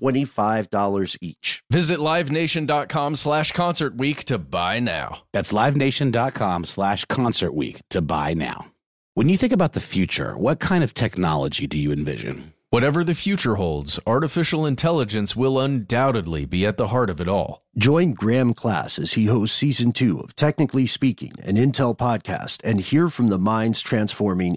$25 each. Visit livenation.com slash concert week to buy now. That's livenation.com slash concert week to buy now. When you think about the future, what kind of technology do you envision? Whatever the future holds, artificial intelligence will undoubtedly be at the heart of it all. Join Graham Class as he hosts season two of Technically Speaking, an Intel podcast, and hear from the minds transforming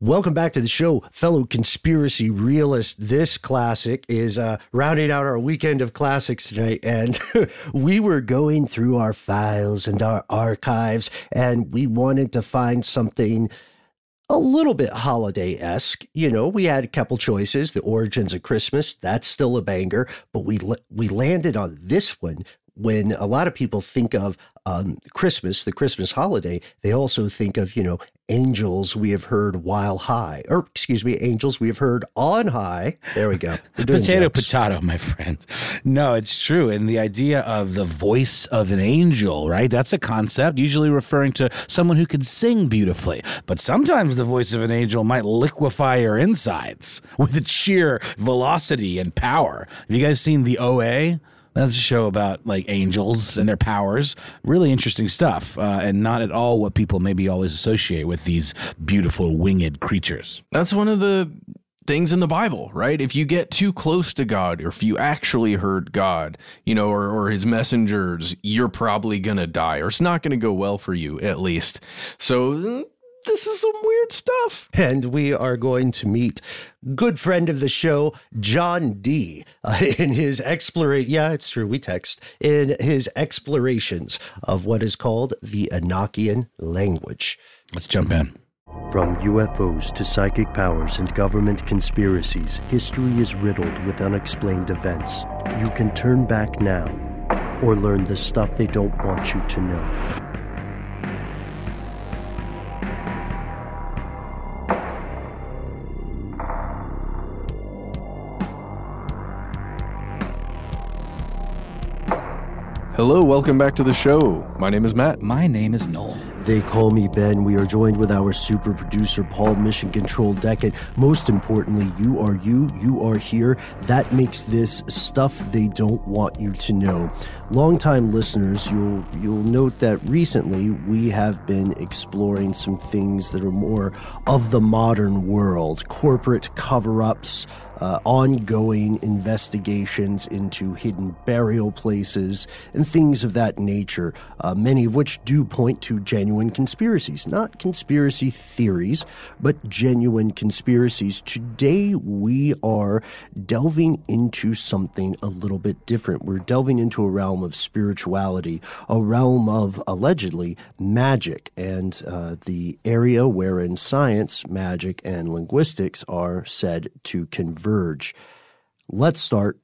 Welcome back to the show, fellow conspiracy realist. This classic is uh, rounding out our weekend of classics tonight. And we were going through our files and our archives, and we wanted to find something a little bit holiday esque. You know, we had a couple choices. The Origins of Christmas, that's still a banger, but we we landed on this one. When a lot of people think of um, Christmas, the Christmas holiday, they also think of you know angels we have heard while high, or excuse me, angels we have heard on high. There we go. Potato, jokes. potato, my friends. No, it's true. And the idea of the voice of an angel, right? That's a concept, usually referring to someone who can sing beautifully. But sometimes the voice of an angel might liquefy your insides with its sheer velocity and power. Have you guys seen the OA? That's a show about like angels and their powers. Really interesting stuff, uh, and not at all what people maybe always associate with these beautiful winged creatures. That's one of the things in the Bible, right? If you get too close to God, or if you actually heard God, you know, or, or his messengers, you're probably going to die, or it's not going to go well for you, at least. So, this is some weird stuff. And we are going to meet good friend of the show, John Dee, uh, in his exploration. Yeah, it's true. We text in his explorations of what is called the Enochian language. Let's jump in. From UFOs to psychic powers and government conspiracies, history is riddled with unexplained events. You can turn back now or learn the stuff they don't want you to know. Hello, welcome back to the show. My name is Matt. My name is Noel. They call me Ben. We are joined with our super producer, Paul Mission Control Decant. Most importantly, you are you. You are here. That makes this stuff they don't want you to know. Longtime listeners, you'll you'll note that recently we have been exploring some things that are more of the modern world, corporate cover-ups. Uh, ongoing investigations into hidden burial places and things of that nature, uh, many of which do point to genuine conspiracies. Not conspiracy theories, but genuine conspiracies. Today we are delving into something a little bit different. We're delving into a realm of spirituality, a realm of allegedly magic, and uh, the area wherein science, magic, and linguistics are said to converge. Let's start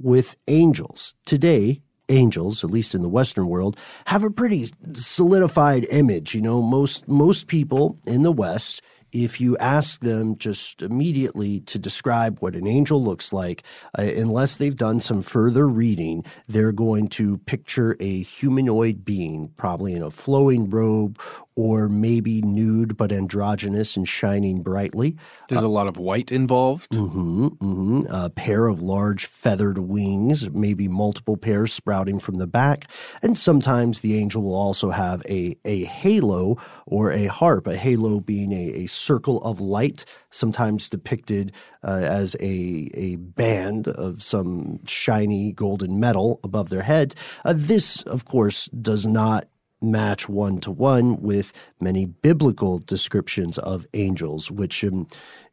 with angels. Today, angels, at least in the Western world, have a pretty solidified image. You know, most most people in the West if you ask them just immediately to describe what an angel looks like, uh, unless they've done some further reading, they're going to picture a humanoid being, probably in a flowing robe or maybe nude but androgynous and shining brightly. There's a lot of white involved. hmm hmm A pair of large feathered wings, maybe multiple pairs sprouting from the back. And sometimes the angel will also have a, a halo or a harp, a halo being a, a circle of light, sometimes depicted uh, as a, a band of some shiny golden metal above their head. Uh, this, of course, does not match one to one with many biblical descriptions of angels, which um,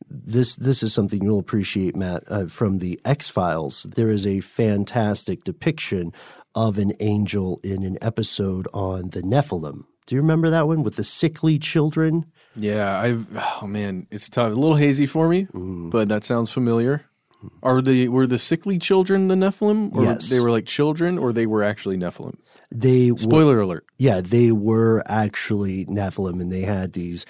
this this is something you'll appreciate, Matt, uh, from the X Files. There is a fantastic depiction of an angel in an episode on the Nephilim. Do you remember that one with the sickly children? Yeah, I've oh man, it's tough. A little hazy for me, Mm. but that sounds familiar. Are the were the sickly children the Nephilim? Or Yes. they were like children or they were actually Nephilim? They were, Spoiler alert. yeah, they were actually Nephilim, and they had these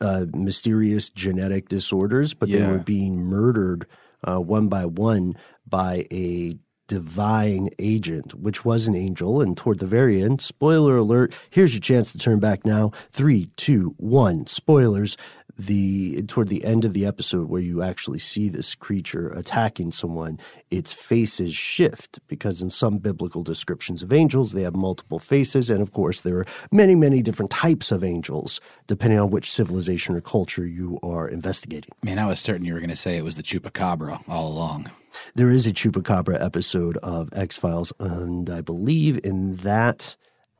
uh, mysterious genetic disorders, but they were being murdered uh, one by one by a divine agent, which was an angel. And toward the very end, spoiler alert, here's your chance to turn back now. Three, two, one, spoilers. The toward the end of the episode where you actually see this creature attacking someone, its faces shift because in some biblical descriptions of angels, they have multiple faces, and of course there are many, many different types of angels depending on which civilization or culture you are investigating. Man, I was certain you were going to say it was the chupacabra all along. There is a chupacabra episode of X Files, and I believe in that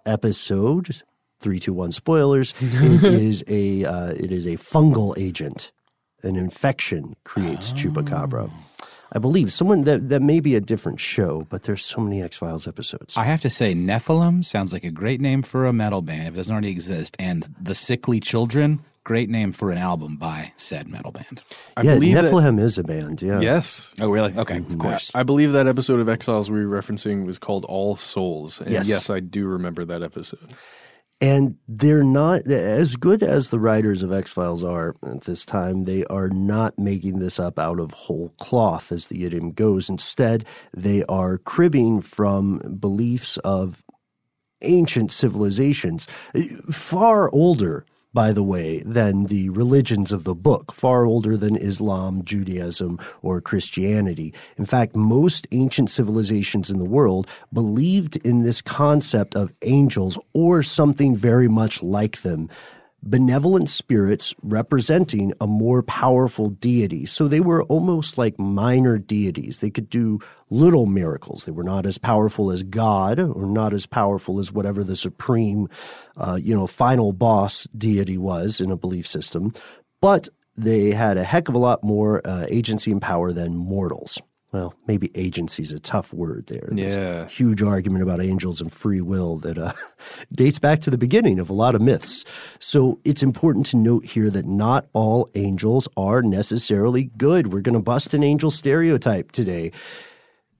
episode, three, two, one spoilers. it is a uh, it is a fungal agent. An infection creates chupacabra. I believe someone that that may be a different show, but there's so many X Files episodes. I have to say, Nephilim sounds like a great name for a metal band if it doesn't already exist. And The Sickly Children, great name for an album by said metal band. I yeah, believe Nephilim is a band. Yeah. yes. Oh, really? Okay, of mm-hmm. course. I believe that episode of X Files we were referencing was called All Souls. And Yes. yes, I do remember that episode. And they're not as good as the writers of X Files are at this time. They are not making this up out of whole cloth, as the idiom goes. Instead, they are cribbing from beliefs of ancient civilizations, far older, by the way, than the religions of the book, far older than Islam, Judaism, or Christianity. In fact, most ancient civilizations in the world believed in this concept of angels or something very much like them. Benevolent spirits representing a more powerful deity. So they were almost like minor deities. They could do little miracles. They were not as powerful as God or not as powerful as whatever the supreme, uh, you know, final boss deity was in a belief system. But they had a heck of a lot more uh, agency and power than mortals. Well, maybe agency is a tough word there. There's Yeah. a huge argument about angels and free will that uh, dates back to the beginning of a lot of myths. So it's important to note here that not all angels are necessarily good. We're going to bust an angel stereotype today.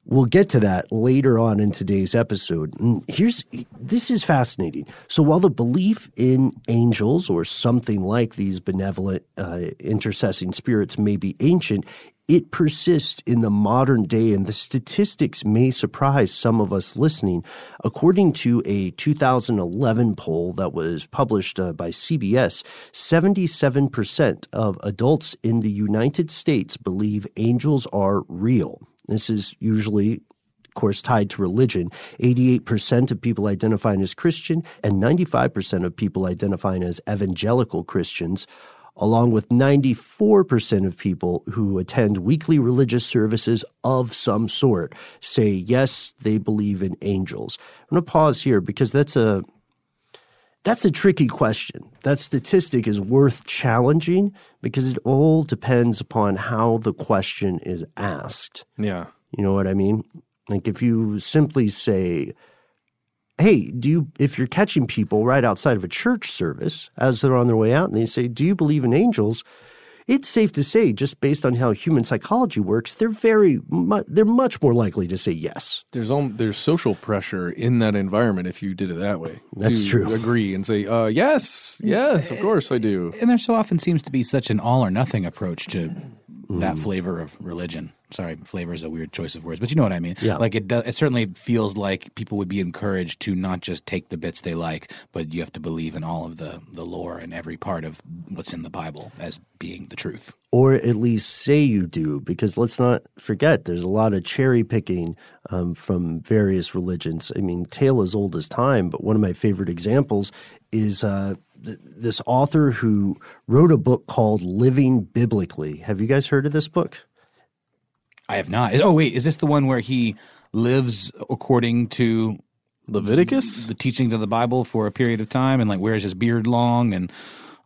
We'll get to that later on in today's episode. And Here's this is fascinating. So while the belief in angels or something like these benevolent uh, intercessing spirits may be ancient, it persists in the modern day, and the statistics may surprise some of us listening. According to a 2011 poll that was published uh, by CBS, 77% of adults in the United States believe angels are real. This is usually of course, tied to religion. 88% of people identifying as Christian and 95% of people identifying as evangelical Christians, along with 94% of people who attend weekly religious services of some sort, say yes, they believe in angels. I'm going to pause here because that's a that's a tricky question. That statistic is worth challenging because it all depends upon how the question is asked. Yeah. You know what I mean? Like if you simply say, "Hey, do you if you're catching people right outside of a church service as they're on their way out and they say, "Do you believe in angels?" it's safe to say, just based on how human psychology works, they're very, mu- they're much more likely to say yes. There's all, there's social pressure in that environment if you did it that way. That's to true. Agree and say, uh, yes, yes, of course I do. And there so often seems to be such an all or nothing approach to that flavor of religion. Sorry, flavor is a weird choice of words, but you know what I mean. Yeah. Like it, does, it certainly feels like people would be encouraged to not just take the bits they like, but you have to believe in all of the the lore and every part of what's in the Bible as being the truth. or at least say you do, because let's not forget there's a lot of cherry picking um, from various religions. I mean, tale as old as time, but one of my favorite examples is uh, this author who wrote a book called Living Biblically. Have you guys heard of this book? I have not. Oh wait, is this the one where he lives according to Leviticus? the teachings of the Bible for a period of time and like wears his beard long and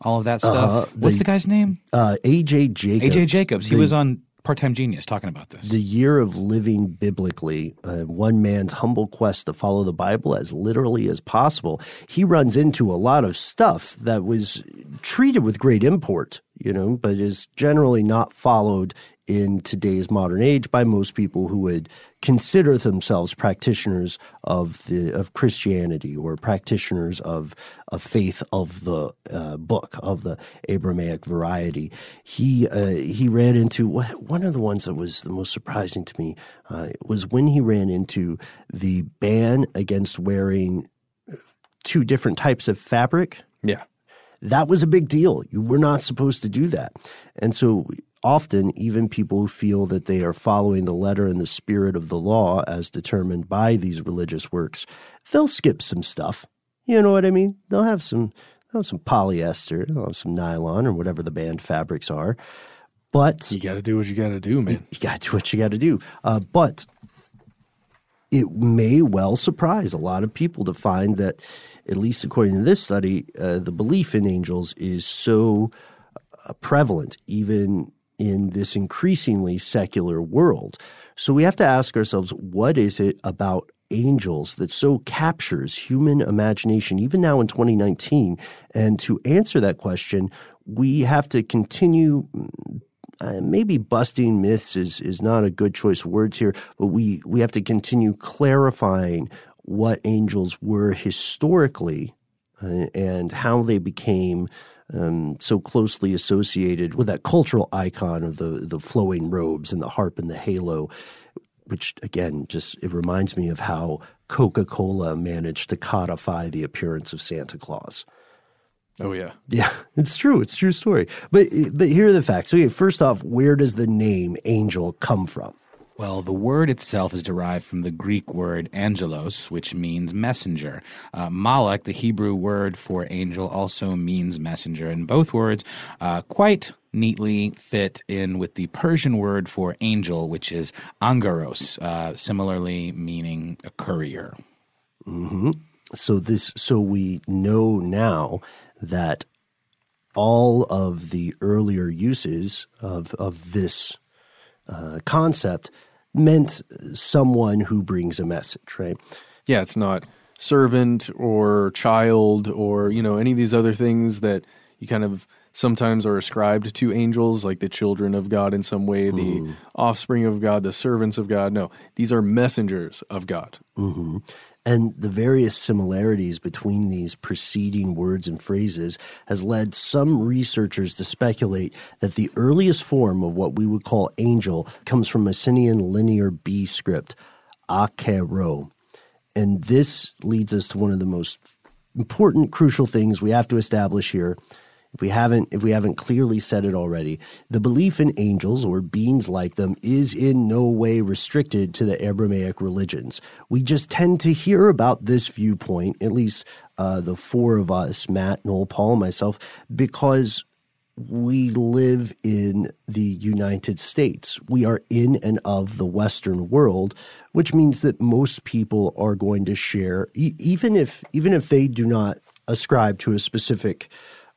all of that stuff? What's The- the guy's name? Uh, A.J. Jacobs. AJ Jacobs. He The- was on Part Time Genius talking about this. The year of living biblically, uh, one man's humble quest to follow the Bible as literally as possible, he runs into a lot of stuff that was treated with great import, you know, but is generally not followed in today's modern age by most people who would consider themselves practitioners of the of Christianity or practitioners of a faith of the uh, book of the Abrahamic variety. He uh, he ran into one of the ones that was the most surprising to me uh, was when he ran into the ban against wearing two different types of fabric yeah. that was a big deal. You were not supposed to do that. And so often, even people who feel that they are following the letter and the spirit of the law as determined by these religious works, they'll skip some stuff. You know what I mean? They'll have some they'll have some polyester, they'll have some nylon or whatever the band fabrics are. But You got to do what you got to do, man. you got to do what you got to do. Uh, but it may well surprise a lot of people to find that, at least according to this study, uh, the belief in angels is so uh, prevalent, even in this increasingly secular world. So we have to ask ourselves what is it about angels that so captures human imagination, even now in 2019? And to answer that question, we have to continue uh, maybe busting myths is is not a good choice of words here, but we we have to continue clarifying what angels were historically uh, and how they became um, so closely associated with that cultural icon of the the flowing robes and the harp and the halo, which again just it reminds me of how Coca Cola managed to codify the appearance of Santa Claus. Oh, yeah. Yeah, it's true. It's a true story. But but here are the facts. Okay, first off, where does the name angel come from? Well, the word itself is derived from the Greek word angelos, which means messenger. Uh, Malak, the Hebrew word for angel, also means messenger, and both words uh, quite neatly fit in with the Persian word for angel, which is angaros, uh, similarly meaning a courier. So this so we know now that all of the earlier uses of of this uh, concept meant someone who brings a message, right? Yeah, it's not servant or child or, you know, any of these other things that you kind of sometimes are ascribed to angels, like the children of God in some way, the mm-hmm. offspring of God, the servants of God. No, these are messengers of God. Mm-hmm. And the various similarities between these preceding words and phrases has led some researchers to speculate that the earliest form of what we would call angel comes from Mycenaean Linear B script, akero. And this leads us to one of the most important, crucial things we have to establish here. If we haven't, if we haven't clearly said it already, the belief in angels or beings like them is in no way restricted to the Abrahamic religions. We just tend to hear about this viewpoint, at least uh, the four of us, Matt, Noel, Paul, myself, because we live in the United States. We are in and of the Western world, which means that most people are going to share, e- even if even if they do not ascribe to a specific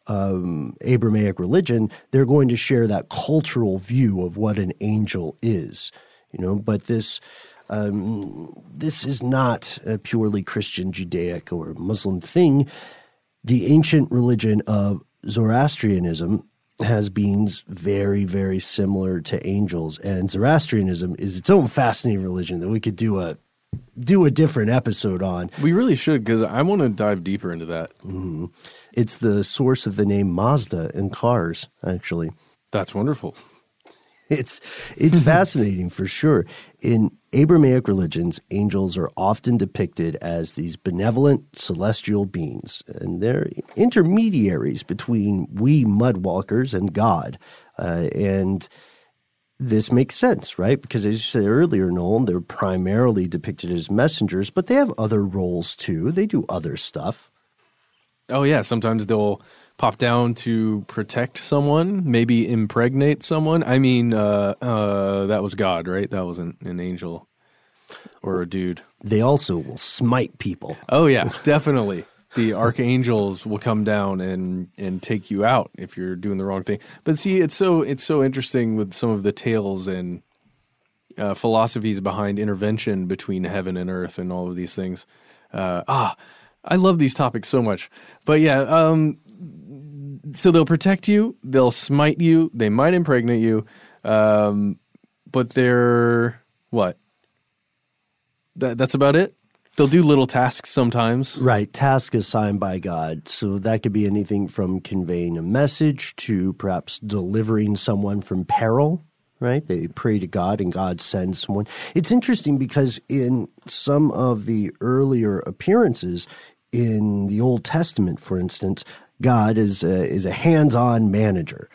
um, Abrahamic religion, they're going to share that cultural view of what an angel is. You know, but this um, this is not a purely Christian, Judaic, or Muslim thing. The ancient religion of Zoroastrianism has beings very, very similar to angels, and Zoroastrianism is its own fascinating religion that we could do a do a different episode on. We really should because I want to dive deeper into that. Mm-hmm. It's the source of the name Mazda in cars, actually. That's wonderful. It's it's fascinating for sure. In Abrahamic religions, angels are often depicted as these benevolent celestial beings, and they're intermediaries between we mudwalkers and God. Uh, and this makes sense, right? Because as you said earlier, Nolan, they're primarily depicted as messengers, but they have other roles too. They do other stuff. Oh yeah, sometimes they'll pop down to protect someone, maybe impregnate someone. I mean, uh, uh, that was God, right? That wasn't an angel or a dude. They also will smite people. Oh yeah, definitely. The archangels will come down and and take you out if you're doing the wrong thing. But see, it's so it's so interesting with some of the tales and uh, philosophies behind intervention between heaven and earth and all of these things. Uh, ah, I love these topics so much. But yeah, um, so they'll protect you, they'll smite you, they might impregnate you, um, but they're what? That, that's about it. They'll do little tasks sometimes. Right, task assigned by God. So that could be anything from conveying a message to perhaps delivering someone from peril. Right, they pray to God and God sends someone. It's interesting because in some of the earlier appearances in the Old Testament, for instance, God is a, is a hands-on manager.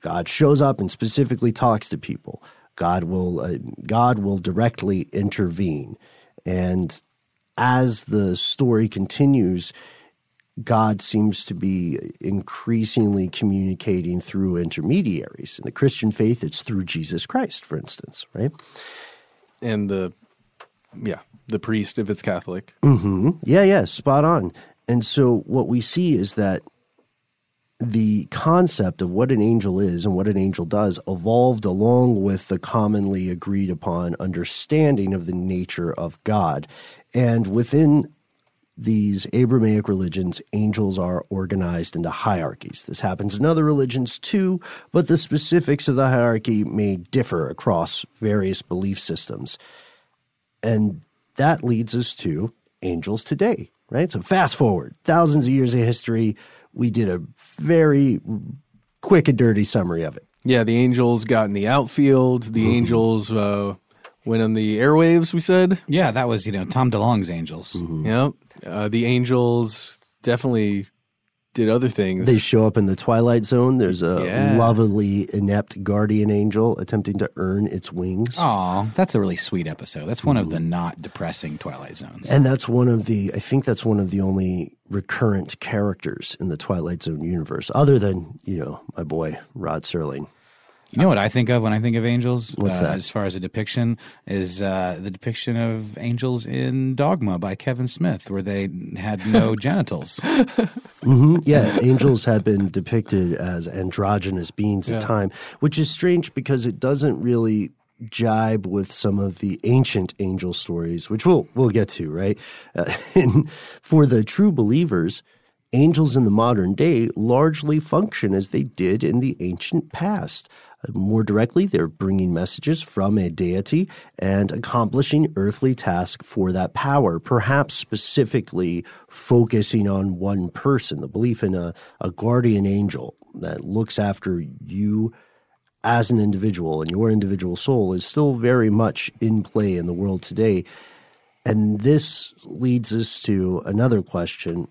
God shows up and specifically talks to people. God will uh, God will directly intervene, and as the story continues, God seems to be increasingly communicating through intermediaries. In the Christian faith, it's through Jesus Christ, for instance, right? And the yeah, the priest if it's Catholic. Mm-hmm. Yeah, yeah, spot on. And so what we see is that the concept of what an angel is and what an angel does evolved along with the commonly agreed upon understanding of the nature of God. And within these Abrahamic religions, angels are organized into hierarchies. This happens in other religions too, but the specifics of the hierarchy may differ across various belief systems. And that leads us to angels today, right? So fast forward thousands of years of history we did a very quick and dirty summary of it. Yeah, the Angels got in the outfield. The mm-hmm. Angels uh, went on the airwaves. We said, yeah, that was you know Tom DeLonge's Angels. Mm-hmm. Yeah, uh, the Angels definitely did other things. They show up in the Twilight Zone. There's a yeah. lovely, inept guardian angel attempting to earn its wings. Oh, that's a really sweet episode. That's one of the not depressing Twilight Zones. And that's one of the, I think that's one of the only recurrent characters in the Twilight Zone universe, other than, you know, my boy, Rod Serling. You know what I think of when I think of angels? What's uh, that? As far as a depiction is uh, the depiction of angels in Dogma by Kevin Smith, where they had no genitals. mm-hmm. Yeah, angels have been depicted as androgynous beings yeah. at time, which is strange because it doesn't really jibe with some of the ancient angel stories, which we'll we'll get to, right? Uh, and for the true believers, angels in the modern day largely function as they did in the ancient past. More directly, they're bringing messages from a deity and accomplishing earthly tasks for that power, perhaps specifically focusing on one person, the belief in a, a guardian angel that looks after you as an individual and your individual soul is still very much in play in the world today. And this leads us to another question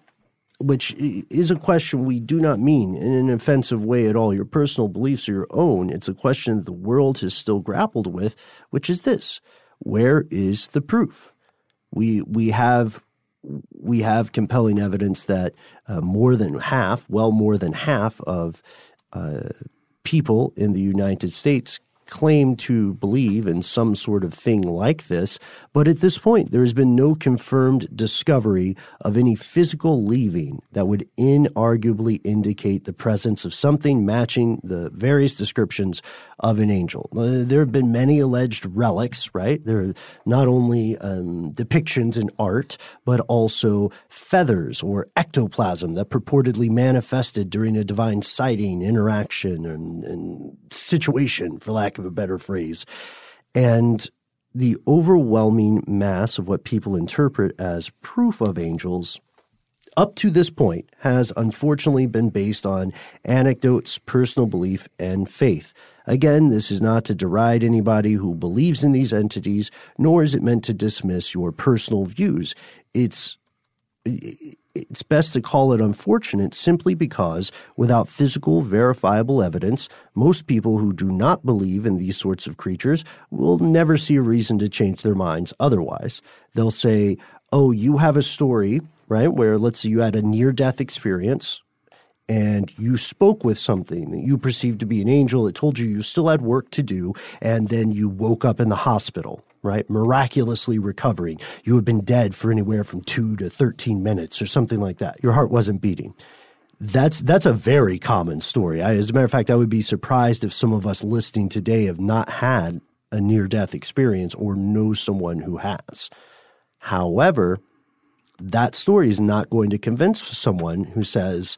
which is a question we do not mean in an offensive way at all. Your personal beliefs are your own. It's a question that the world has still grappled with, which is this where is the proof? We, we have we have compelling evidence that uh, more than half, well, more than half of uh, people in the United States claim to believe in some sort of thing like this, but at this point, there has been no confirmed discovery of any physical leaving that would inarguably indicate the presence of something matching the various descriptions of an angel. Uh, there have been many alleged relics, right? There are not only um, depictions in art, but also feathers or ectoplasm that purportedly manifested during a divine sighting, interaction, and, and situation, for lack of a better phrase. And the overwhelming mass of what people interpret as proof of angels up to this point has unfortunately been based on anecdotes, personal belief, and faith. Again, this is not to deride anybody who believes in these entities, nor is it meant to dismiss your personal views. It's it's best to call it unfortunate simply because without physical verifiable evidence, most people who do not believe in these sorts of creatures will never see a reason to change their minds otherwise. They'll say, "Oh, you have a story, right, where let's say you had a near death experience and you spoke with something that you perceived to be an angel. It told you you still had work to do, and then you woke up in the hospital, right? Miraculously recovering. You had been dead for anywhere from two to 13 minutes or something like that. Your heart wasn't beating. That's that's a very common story. I, as a matter of fact, I would be surprised if some of us listening today have not had a near death experience or know someone who has. However, that story is not going to convince someone who says,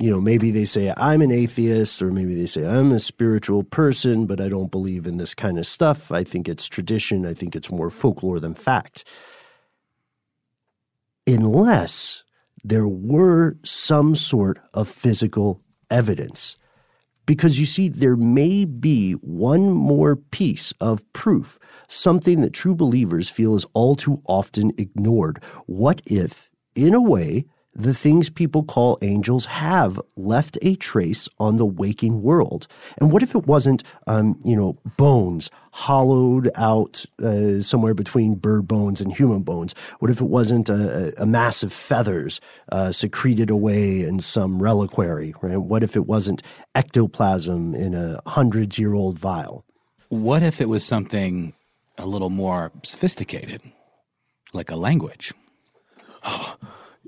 you know, maybe they say, I'm an atheist, or maybe they say, I'm a spiritual person, but I don't believe in this kind of stuff. I think it's tradition. I think it's more folklore than fact. Unless there were some sort of physical evidence. Because you see, there may be one more piece of proof, something that true believers feel is all too often ignored. What if, in a way, the things people call angels have left a trace on the waking world. And what if it wasn't, um, you know, bones hollowed out uh, somewhere between bird bones and human bones? What if it wasn't a, a mass of feathers uh, secreted away in some reliquary? Right? What if it wasn't ectoplasm in a hundreds year old vial? What if it was something a little more sophisticated, like a language?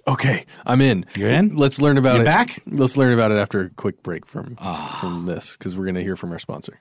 Okay, I'm in. You're in? Let's learn about You're it. back? Let's learn about it after a quick break from from this because we're going to hear from our sponsor.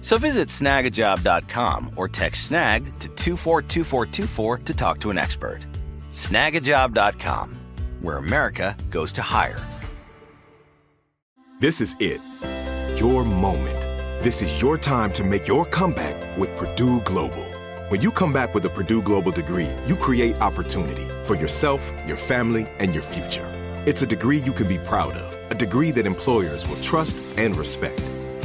So visit snagajob.com or text snag to 242424 to talk to an expert. Snagajob.com, where America goes to hire. This is it. Your moment. This is your time to make your comeback with Purdue Global. When you come back with a Purdue Global degree, you create opportunity for yourself, your family, and your future. It's a degree you can be proud of, a degree that employers will trust and respect.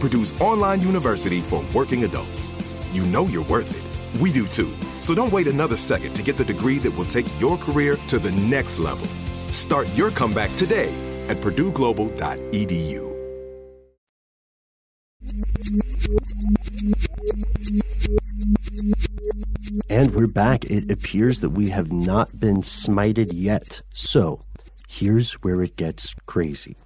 Purdue's online university for working adults. You know you're worth it. We do too. So don't wait another second to get the degree that will take your career to the next level. Start your comeback today at purdueglobal.edu. And we're back. It appears that we have not been smited yet. So here's where it gets crazy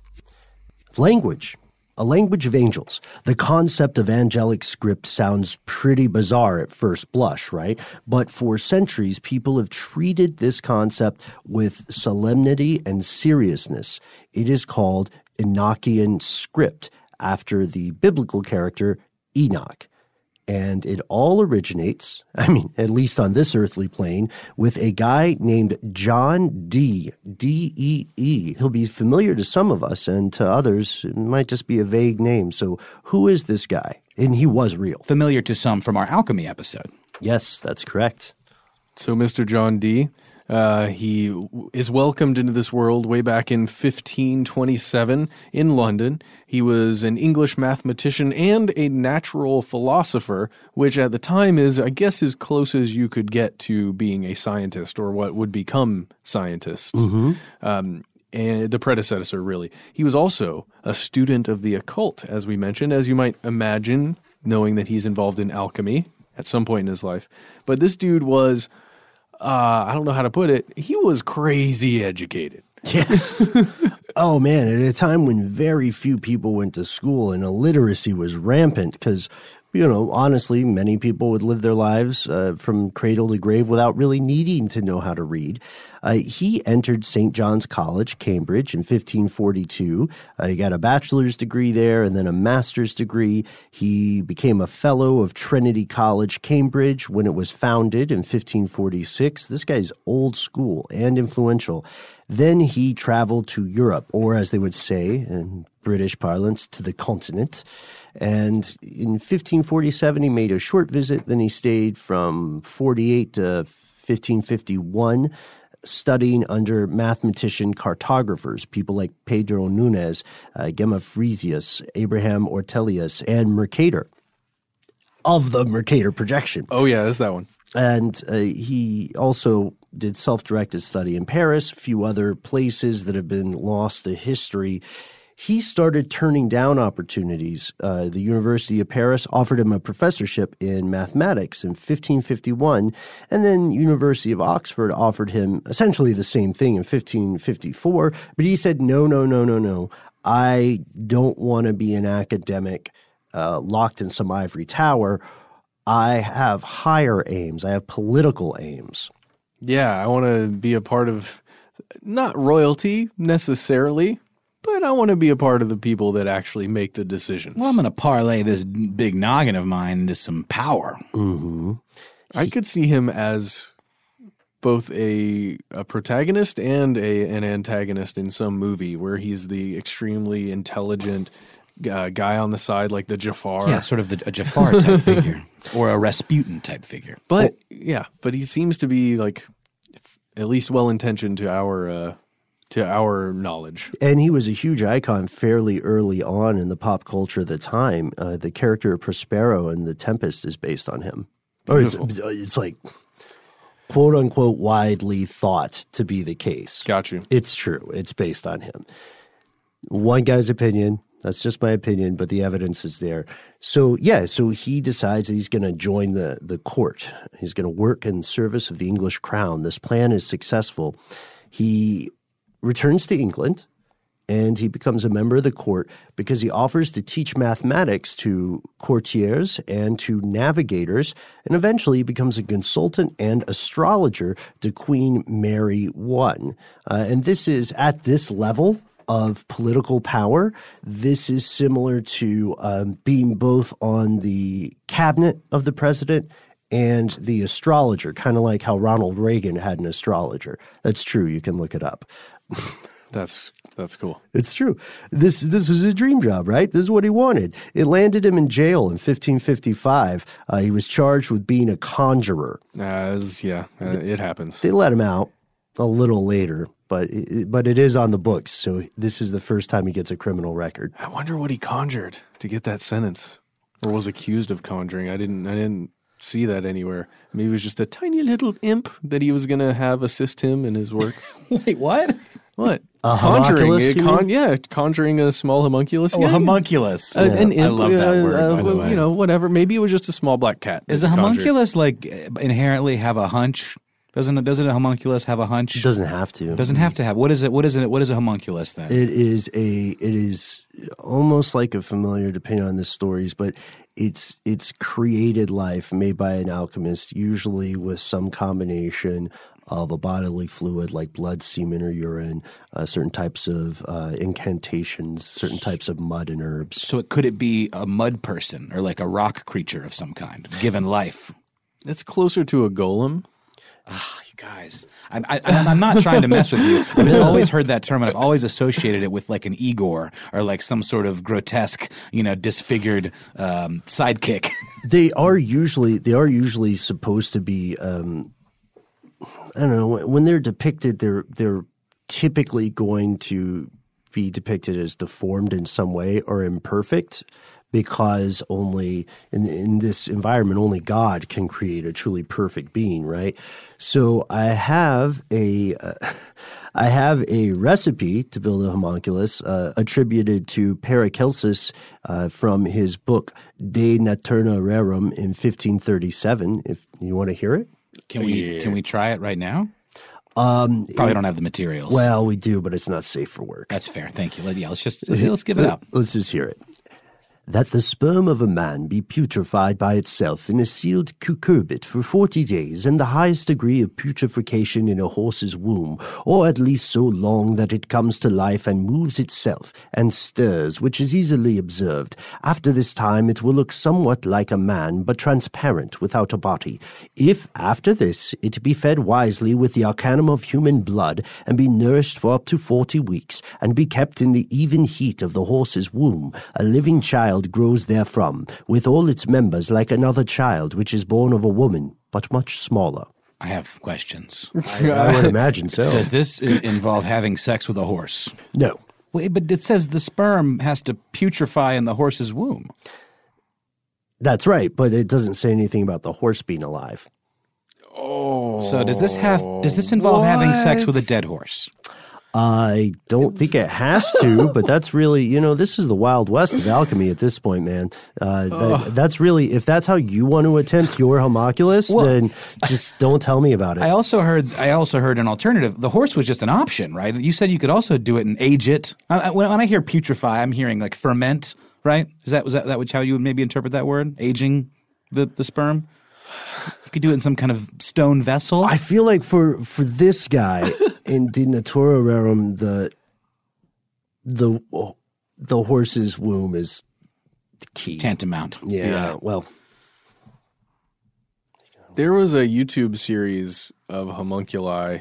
language. A language of angels. The concept of angelic script sounds pretty bizarre at first blush, right? But for centuries, people have treated this concept with solemnity and seriousness. It is called Enochian script, after the biblical character Enoch. And it all originates, I mean, at least on this earthly plane, with a guy named John Dee, D E E. He'll be familiar to some of us, and to others, it might just be a vague name. So, who is this guy? And he was real. Familiar to some from our alchemy episode. Yes, that's correct. So, Mr. John Dee. Uh, he w- is welcomed into this world way back in 1527 in London. He was an English mathematician and a natural philosopher, which at the time is, I guess, as close as you could get to being a scientist or what would become scientists. Um, and the predecessor, really. He was also a student of the occult, as we mentioned, as you might imagine, knowing that he's involved in alchemy at some point in his life. But this dude was uh, I don't know how to put it. He was crazy educated. Yes. oh man, at a time when very few people went to school and illiteracy was rampant because you know, honestly, many people would live their lives uh, from cradle to grave without really needing to know how to read. Uh, he entered St. John's College, Cambridge, in 1542. Uh, he got a bachelor's degree there and then a master's degree. He became a fellow of Trinity College, Cambridge, when it was founded in 1546. This guy's old school and influential. Then he traveled to Europe, or as they would say in British parlance, to the continent. And in 1547, he made a short visit. Then he stayed from 48 to 1551, studying under mathematician cartographers, people like Pedro Nunes, uh, Gemma Frisius, Abraham Ortelius, and Mercator of the Mercator projection. Oh, yeah, that's that one. And uh, he also did self directed study in Paris, a few other places that have been lost to history. He started turning down opportunities. Uh, the University of Paris offered him a professorship in mathematics in 1551, and then University of Oxford offered him essentially the same thing in 1554. But he said, "No, no, no, no, no. I don't want to be an academic uh, locked in some ivory tower. I have higher aims. I have political aims." Yeah, I want to be a part of not royalty necessarily, but I want to be a part of the people that actually make the decisions. Well, I'm going to parlay this big noggin of mine into some power. I could see him as both a a protagonist and a an antagonist in some movie where he's the extremely intelligent uh, guy on the side, like the Jafar. Yeah, sort of the, a Jafar type figure or a Rasputin type figure. But yeah, but he seems to be like f- at least well intentioned to our uh, to our knowledge. And he was a huge icon fairly early on in the pop culture of the time. Uh, the character of Prospero in The Tempest is based on him. Or it's, it's like quote unquote widely thought to be the case. Got you. It's true. It's based on him. One guy's opinion. That's just my opinion, but the evidence is there. So yeah, so he decides that he's going to join the the court. He's going to work in service of the English crown. This plan is successful. He returns to England and he becomes a member of the court because he offers to teach mathematics to courtiers and to navigators, and eventually he becomes a consultant and astrologer to Queen Mary I. Uh, and this is at this level of political power. This is similar to um, being both on the cabinet of the president and the astrologer, kind of like how Ronald Reagan had an astrologer. That's true. You can look it up. That's that's cool. It's true. This this was a dream job, right? This is what he wanted. It landed him in jail in 1555. Uh, he was charged with being a conjurer. As yeah, uh, it happens. They let him out a little later, but it, but it is on the books. So this is the first time he gets a criminal record. I wonder what he conjured to get that sentence, or was accused of conjuring. I didn't. I didn't see that anywhere. Maybe it was just a tiny little imp that he was going to have assist him in his work. Wait, what? What? A conjuring? a you con- yeah, conjuring a small homunculus. Oh, yeah, yeah. homunculus. Uh, an I imp, love that uh, word, uh, by the way. You know, whatever. Maybe it was just a small black cat. Is a he conjured. homunculus like inherently have a hunch? Doesn't it, doesn't a homunculus have a hunch? It doesn't have to. Doesn't have to have. What is it? What is it? What is a homunculus then? It is a it is almost like a familiar depending on the stories, but it's it's created life made by an alchemist, usually with some combination of a bodily fluid like blood, semen, or urine, uh, certain types of uh, incantations, certain types of mud and herbs. so it could it be a mud person or like a rock creature of some kind, given life? It's closer to a golem. Ah, you guys, I'm, I, I'm I'm not trying to mess with you. I've always heard that term, and I've always associated it with like an Igor or like some sort of grotesque, you know, disfigured um, sidekick. They are usually they are usually supposed to be. Um, I don't know when, they're depicted. They're they're typically going to be depicted as deformed in some way or imperfect, because only in in this environment only God can create a truly perfect being, right? So I have a. Uh, I have a recipe to build a homunculus uh, attributed to Paracelsus uh, from his book De Natura Rerum in 1537. If you want to hear it, Can we can we try it right now? um, Probably don't have the materials. well, we do, but it's not safe for work. that's fair. Thank you. Let- Yeah, let's just let's give it up. Let's just hear it. That the sperm of a man be putrefied by itself in a sealed cucurbit for forty days, and the highest degree of putrefaction in a horse's womb, or at least so long that it comes to life and moves itself, and stirs, which is easily observed. After this time it will look somewhat like a man, but transparent, without a body. If, after this, it be fed wisely with the arcanum of human blood, and be nourished for up to forty weeks, and be kept in the even heat of the horse's womb, a living child grows therefrom, with all its members like another child which is born of a woman, but much smaller. I have questions. I would imagine so. Does this uh, involve having sex with a horse? No. Wait, but it says the sperm has to putrefy in the horse's womb. That's right, but it doesn't say anything about the horse being alive. Oh, So does this have does this involve having sex with a dead horse? I don't think it has to, but that's really, you know, this is the wild west of alchemy at this point, man. Uh, that, that's really, if that's how you want to attempt your homunculus, then just don't tell me about it. I also heard I also heard an alternative. The horse was just an option, right? You said you could also do it and age it. I, I- when, when I hear putrefy, I'm hearing like ferment, right? Is that was that that which how you would maybe interpret that word? Aging the the sperm. You could do it in some kind of stone vessel. I feel like for for this guy in De Natura Rerum, the the the horse's womb is key. Tantamount. yeah, well, There was a YouTube series of homunculi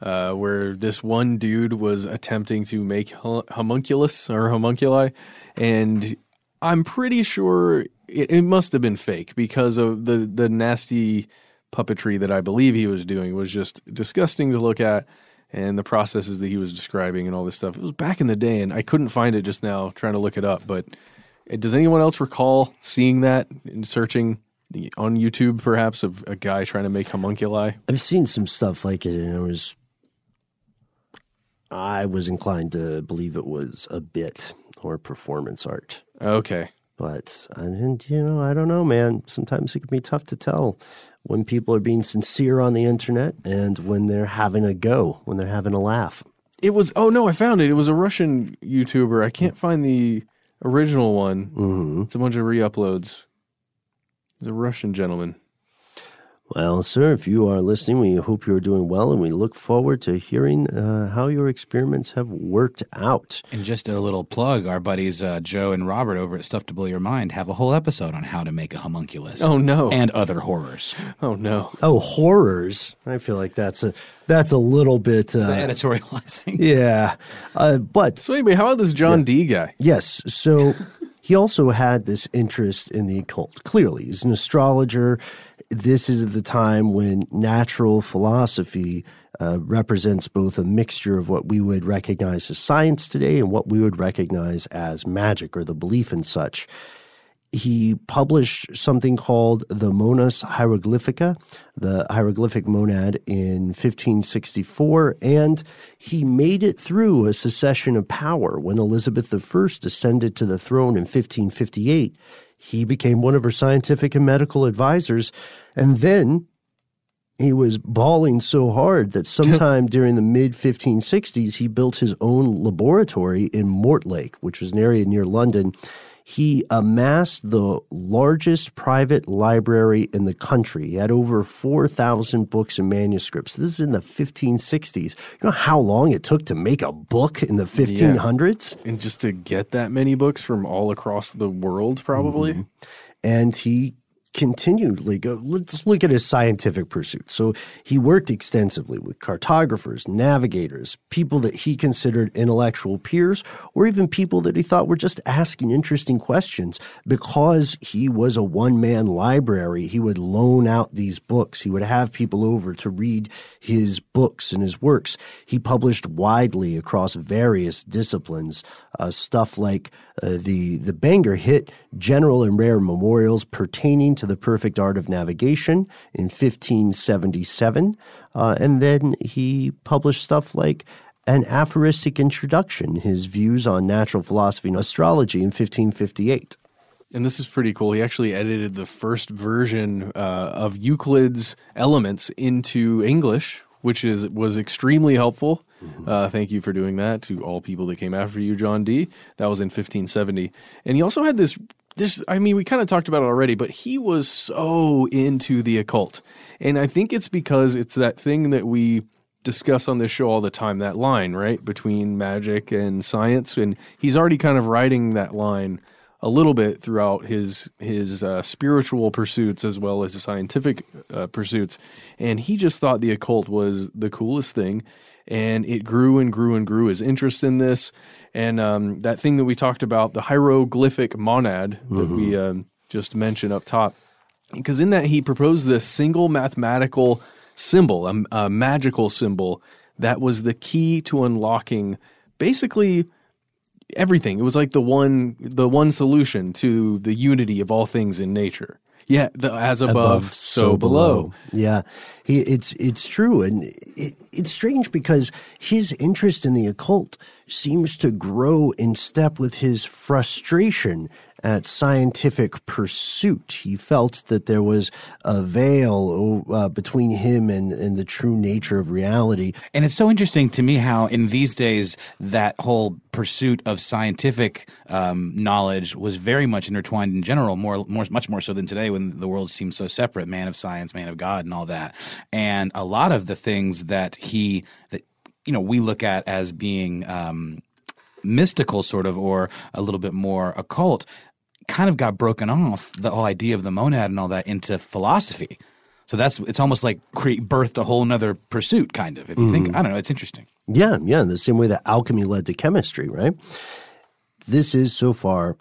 uh, where this one dude was attempting to make hu- homunculus or homunculi, and I'm pretty sure it, it must have been fake because of the the nasty puppetry that I believe he was doing was just disgusting to look at. And the processes that he was describing and all this stuff. It was back in the day, and I couldn't find it just now trying to look it up. But uh, does anyone else recall seeing that and searching the, on YouTube, perhaps, of a guy trying to make homunculi? I've seen some stuff like it, and I was I was inclined to believe it was a bit or performance art. Okay. But I didn't, you know, I don't know, man. Sometimes it can be tough to tell when people are being sincere on the internet and when they're having a go, when they're having a laugh. It was, oh no, I found it. It was a Russian YouTuber. I can't find the original one. hmm It's a bunch of re uploads. It's a Russian gentleman. Well, sir, if you are listening, we hope you're doing well, and we look forward to hearing uh, how your experiments have worked out. And just a little plug our buddies uh, Joe and Robert over at Stuff to Blow Your Mind have a whole episode on how to make a homunculus. Oh, no. And other horrors. Oh no. Oh, horrors! I feel like that's a that's a little bit. Uh, Editorializing. yeah, uh, but So anyway, how about this John Dee guy? Yes. So he also had this interest in the occult. Clearly, he's an astrologer. This is the time when natural philosophy uh, represents both a mixture of what we would recognize as science today and what we would recognize as magic or the belief in such he published something called the Monas Hieroglyphica, the hieroglyphic monad, in 1564, and he made it through a succession of power. When Elizabeth I ascended to the throne in 1558, he became one of her scientific and medical advisors, and then he was bawling so hard that sometime during the mid 1560s, he built his own laboratory in Mortlake, which was an area near London he amassed the largest private library in the country. He had over 4,000 books and manuscripts. This is in the 1560s. You know how long it took to make a book in the 1500s? And just to get that many books from all across the world, probably. Mm-hmm. And he continually go let's look at his scientific pursuits. So he worked extensively with cartographers navigators people that he considered intellectual peers or even people that he thought were just asking interesting questions. Because he was a one-man library he would loan out these books. He would have people over to read his books and his works. He published widely across various disciplines uh, stuff like uh, the the Bangor hit General and Rare Memorials pertaining to the perfect art of navigation in 1577, uh, and then he published stuff like an aphoristic introduction, his views on natural philosophy and astrology in 1558. And this is pretty cool. He actually edited the first version uh, of Euclid's Elements into English, which is was extremely helpful. Mm-hmm. Uh, thank you for doing that to all people that came after you, John Dee. That was in 1570, and he also had this. This, I mean, we kind of talked about it already, but he was so into the occult, and I think it's because it's that thing that we discuss on this show all the time. That line, right, between magic and science, and he's already kind of writing that line a little bit throughout his his uh, spiritual pursuits as well as his scientific uh, pursuits, and he just thought the occult was the coolest thing, and it grew and grew and grew his interest in this, and um, that thing that we talked about, the hieroglyphic monad that mm-hmm. we um, just mentioned up top, because in that he proposed this single mathematical symbol, a, a magical symbol that was the key to unlocking basically everything. It was like the one the one solution to the unity of all things in nature. Yeah, the, as above, above so, so below. below. Yeah, he, it's it's true, and it, it's strange because his interest in the occult seems to grow in step with his frustration at scientific pursuit. He felt that there was a veil uh, between him and, and the true nature of reality. And it's so interesting to me how, in these days, that whole pursuit of scientific um, knowledge was very much intertwined in general, more, more, much more so than today when the world seems so separate man of science, man of God, and all that. And a lot of the things that he, that, you know, we look at as being um, mystical sort of or a little bit more occult kind of got broken off the whole idea of the monad and all that into philosophy. So that's it's almost like create birthed a whole nother pursuit, kind of. If you mm-hmm. think, I don't know, it's interesting. Yeah, yeah. The same way that alchemy led to chemistry, right? This is so far.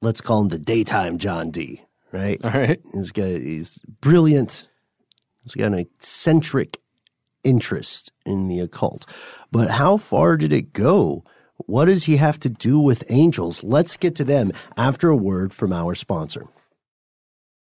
Let's call him the daytime John Dee. Right. All right. He's got he's brilliant. He's got an eccentric interest in the occult. But how far did it go? What does he have to do with angels? Let's get to them after a word from our sponsor.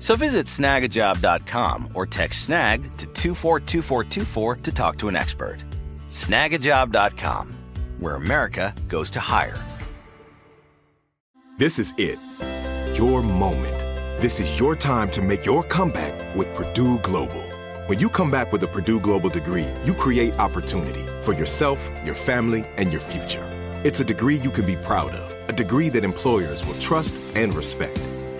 So visit snagajob.com or text snag to 242424 to talk to an expert. Snagajob.com, where America goes to hire. This is it. Your moment. This is your time to make your comeback with Purdue Global. When you come back with a Purdue Global degree, you create opportunity for yourself, your family, and your future. It's a degree you can be proud of, a degree that employers will trust and respect.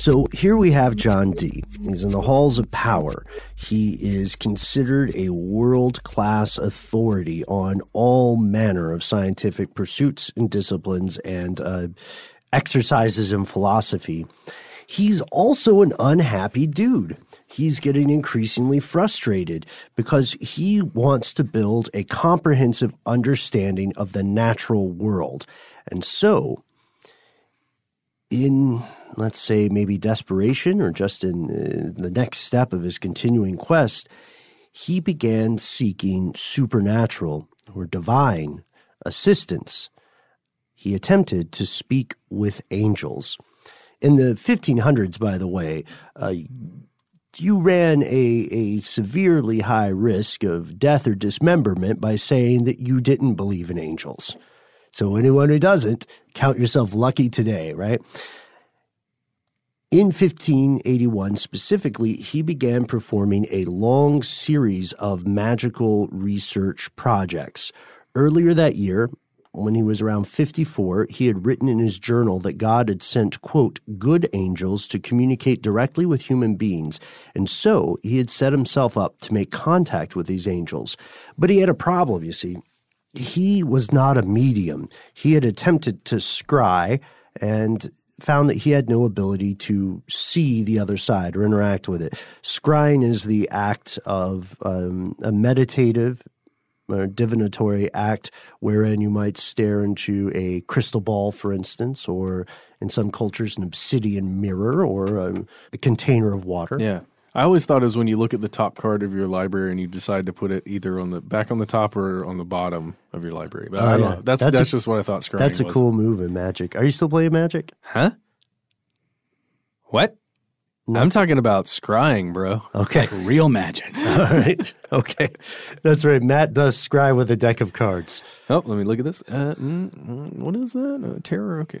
So here we have John Dee. He's in the halls of power. He is considered a world class authority on all manner of scientific pursuits and disciplines and uh, exercises in philosophy. He's also an unhappy dude he's getting increasingly frustrated because he wants to build a comprehensive understanding of the natural world. And so, in let's say maybe desperation or just in uh, the next step of his continuing quest, he began seeking supernatural or divine assistance. He attempted to speak with angels. In the 1500s, by the way, uh, you ran a, a severely high risk of death or dismemberment by saying that you didn't believe in angels. So, anyone who doesn't, count yourself lucky today, right? In 1581, specifically, he began performing a long series of magical research projects. Earlier that year, when he was around 54, he had written in his journal that God had sent, quote, good angels to communicate directly with human beings. And so he had set himself up to make contact with these angels. But he had a problem, you see. He was not a medium. He had attempted to scry and found that he had no ability to see the other side or interact with it. Scrying is the act of um, a meditative a divinatory act wherein you might stare into a crystal ball, for instance, or in some cultures, an obsidian mirror or a, a container of water. Yeah. I always thought it was when you look at the top card of your library and you decide to put it either on the back on the top or on the bottom of your library. But oh, I don't yeah. know. That's that's, that's a, just what I thought scrying That's a was. cool move in Magic. Are you still playing Magic? Huh? What? I'm talking about scrying, bro. Okay. Like real magic. All right. Okay. That's right. Matt does scry with a deck of cards. Oh, let me look at this. Uh, mm, mm what is that? Uh, terror? Okay.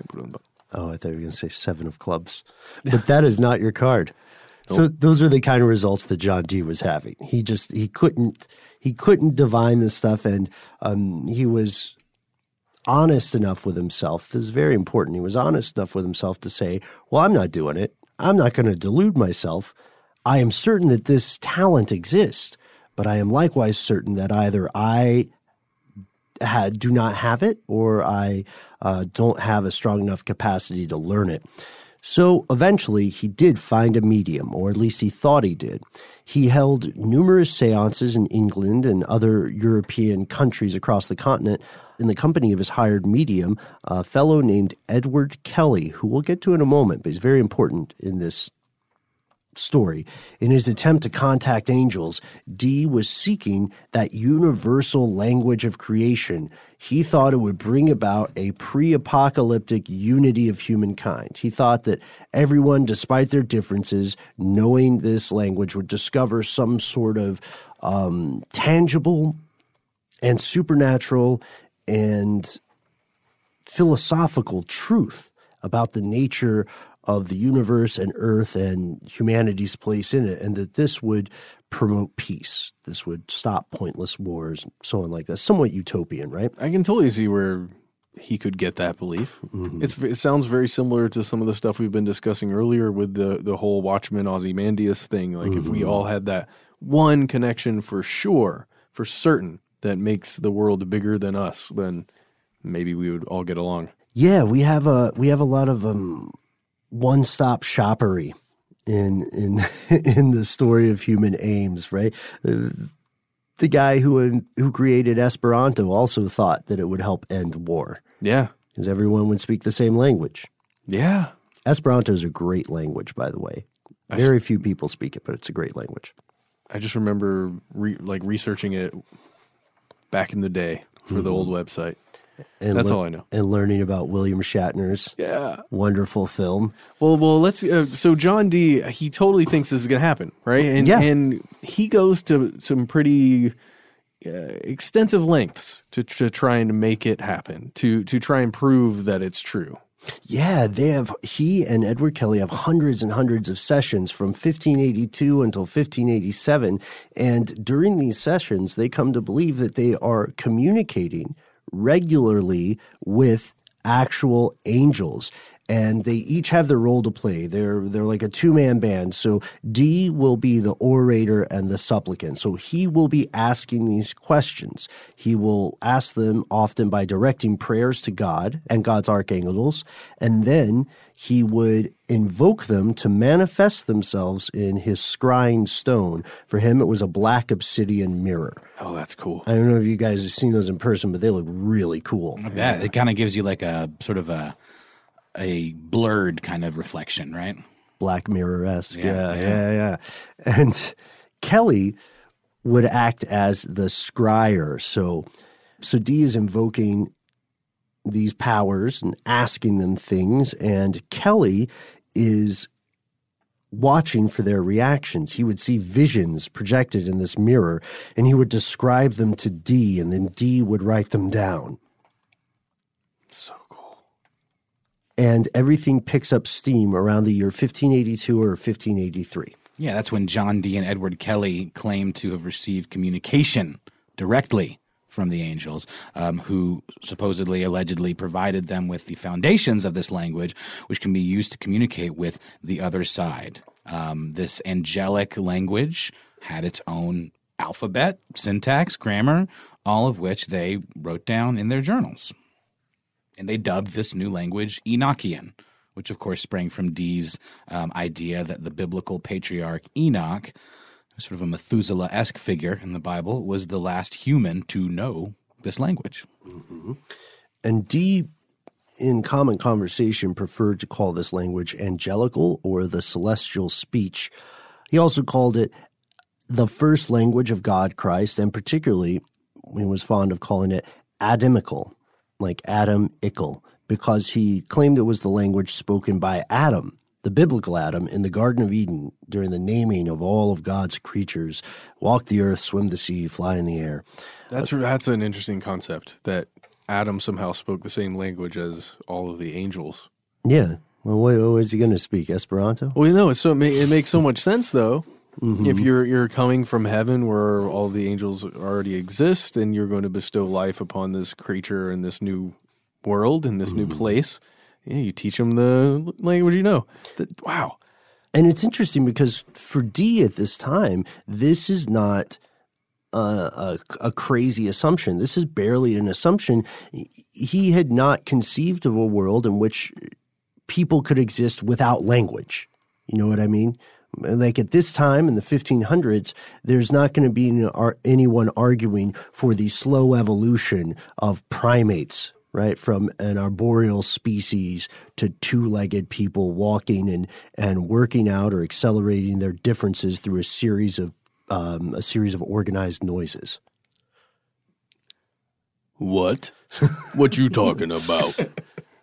Oh, I thought you were going to say seven of clubs. But that is not your card. So those are the kind of results that John Dee was having. He just he couldn't he couldn't divine this stuff, and um, he was honest enough with himself. This is very important. He was honest enough with himself to say, "Well, I'm not doing it. I'm not going to delude myself. I am certain that this talent exists, but I am likewise certain that either I do not have it or I uh, don't have a strong enough capacity to learn it. So eventually, he did find a medium, or at least he thought he did. He held numerous seances in England and other European countries across the continent in the company of his hired medium, a fellow named Edward Kelly, who we'll get to in a moment, but he's very important in this story. In his attempt to contact angels, Dee was seeking that universal language of creation. He thought it would bring about a pre apocalyptic unity of humankind. He thought that everyone, despite their differences, knowing this language, would discover some sort of um, tangible and supernatural and philosophical truth about the nature of the universe and earth and humanity's place in it, and that this would promote peace. This would stop pointless wars, so on like that. Somewhat utopian, right? I can totally see where he could get that belief. Mm-hmm. it sounds very similar to some of the stuff we've been discussing earlier with the the whole Watchman Ozymandias thing. Like mm-hmm. if we mm-hmm. all had that one connection for sure, for certain, that makes the world bigger than us, then maybe we would all get along. Yeah, we have a we have a lot of um, one stop shoppery in in in the story of human aims, right? The guy who who created Esperanto also thought that it would help end war. Yeah, because everyone would speak the same language. Yeah, Esperanto is a great language, by the way. Very few people speak it, but it's a great language. I just remember re- like researching it back in the day for mm-hmm. the old website. And That's le- all I know. And learning about William Shatner's yeah wonderful film. Well, well, let's. Uh, so John Dee. he totally thinks this is going to happen, right? And yeah. and he goes to some pretty uh, extensive lengths to to try and make it happen, to to try and prove that it's true. Yeah, they have he and Edward Kelly have hundreds and hundreds of sessions from 1582 until 1587 and during these sessions they come to believe that they are communicating regularly with actual angels and they each have their role to play. They're they're like a two man band. So Dee will be the orator and the supplicant. So he will be asking these questions. He will ask them often by directing prayers to God and God's archangels, and then he would invoke them to manifest themselves in his scrying stone. For him, it was a black obsidian mirror. Oh, that's cool. I don't know if you guys have seen those in person, but they look really cool. I bet. It kind of gives you like a sort of a a blurred kind of reflection, right? Black Mirror esque. Yeah, yeah, yeah, yeah. And Kelly would act as the scryer. So, so Dee is invoking these powers and asking them things, and Kelly is watching for their reactions. He would see visions projected in this mirror, and he would describe them to Dee, and then Dee would write them down. So and everything picks up steam around the year 1582 or 1583. Yeah, that's when John Dee and Edward Kelly claim to have received communication directly from the angels, um, who supposedly, allegedly provided them with the foundations of this language, which can be used to communicate with the other side. Um, this angelic language had its own alphabet, syntax, grammar, all of which they wrote down in their journals and they dubbed this new language Enochian, which of course sprang from Dee's um, idea that the biblical patriarch Enoch, sort of a Methuselah esque figure in the Bible, was the last human to know this language. Mm-hmm. And Dee, in common conversation, preferred to call this language angelical or the celestial speech. He also called it the first language of God Christ, and particularly, he was fond of calling it Adamical, like Adam Ickle because he claimed it was the language spoken by Adam, the biblical Adam, in the Garden of Eden during the naming of all of God's creatures walk the earth, swim the sea, fly in the air. That's, that's an interesting concept that Adam somehow spoke the same language as all of the angels. Yeah. Well, what, what was he going to speak? Esperanto? Well, you know, so it makes so much sense, though. Mm-hmm. If you're you're coming from heaven where all the angels already exist, and you're going to bestow life upon this creature in this new world in this mm-hmm. new place, yeah, you teach them the language you know. That, wow. And it's interesting because for Dee at this time, this is not a, a, crazy assumption. This is barely an assumption. He had not conceived of a world in which people could exist without language. You know what I mean? Like at this time in the 1500s, there's not going to be anyone arguing for the slow evolution of primates, right? From an arboreal species to two legged people walking and, and working out or accelerating their differences through a series of, um, a series of organized noises. What? what you talking about?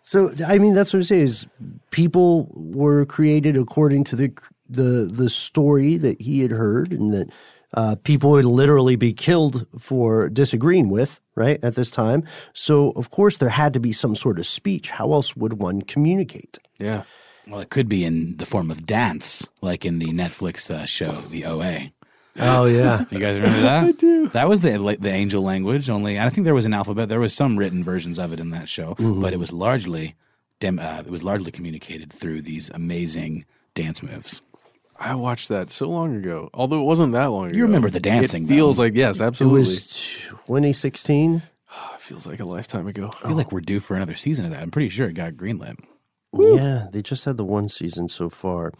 So I mean, that's what I'm saying is people were created according to the the the story that he had heard, and that uh, people would literally be killed for disagreeing with right at this time. So of course there had to be some sort of speech. How else would one communicate? Yeah. Well, it could be in the form of dance, like in the Netflix uh, show, The OA. Oh yeah, you guys remember that? I do. That was the the angel language. Only I think there was an alphabet. There was some written versions of it in that show, mm-hmm. but it was largely dem- uh, it was largely communicated through these amazing dance moves. I watched that so long ago. Although it wasn't that long ago. You remember the dancing? It feels though. like yes, absolutely. It was 2016. It feels like a lifetime ago. I feel oh. like we're due for another season of that. I'm pretty sure it got greenlit. Yeah, they just had the one season so far.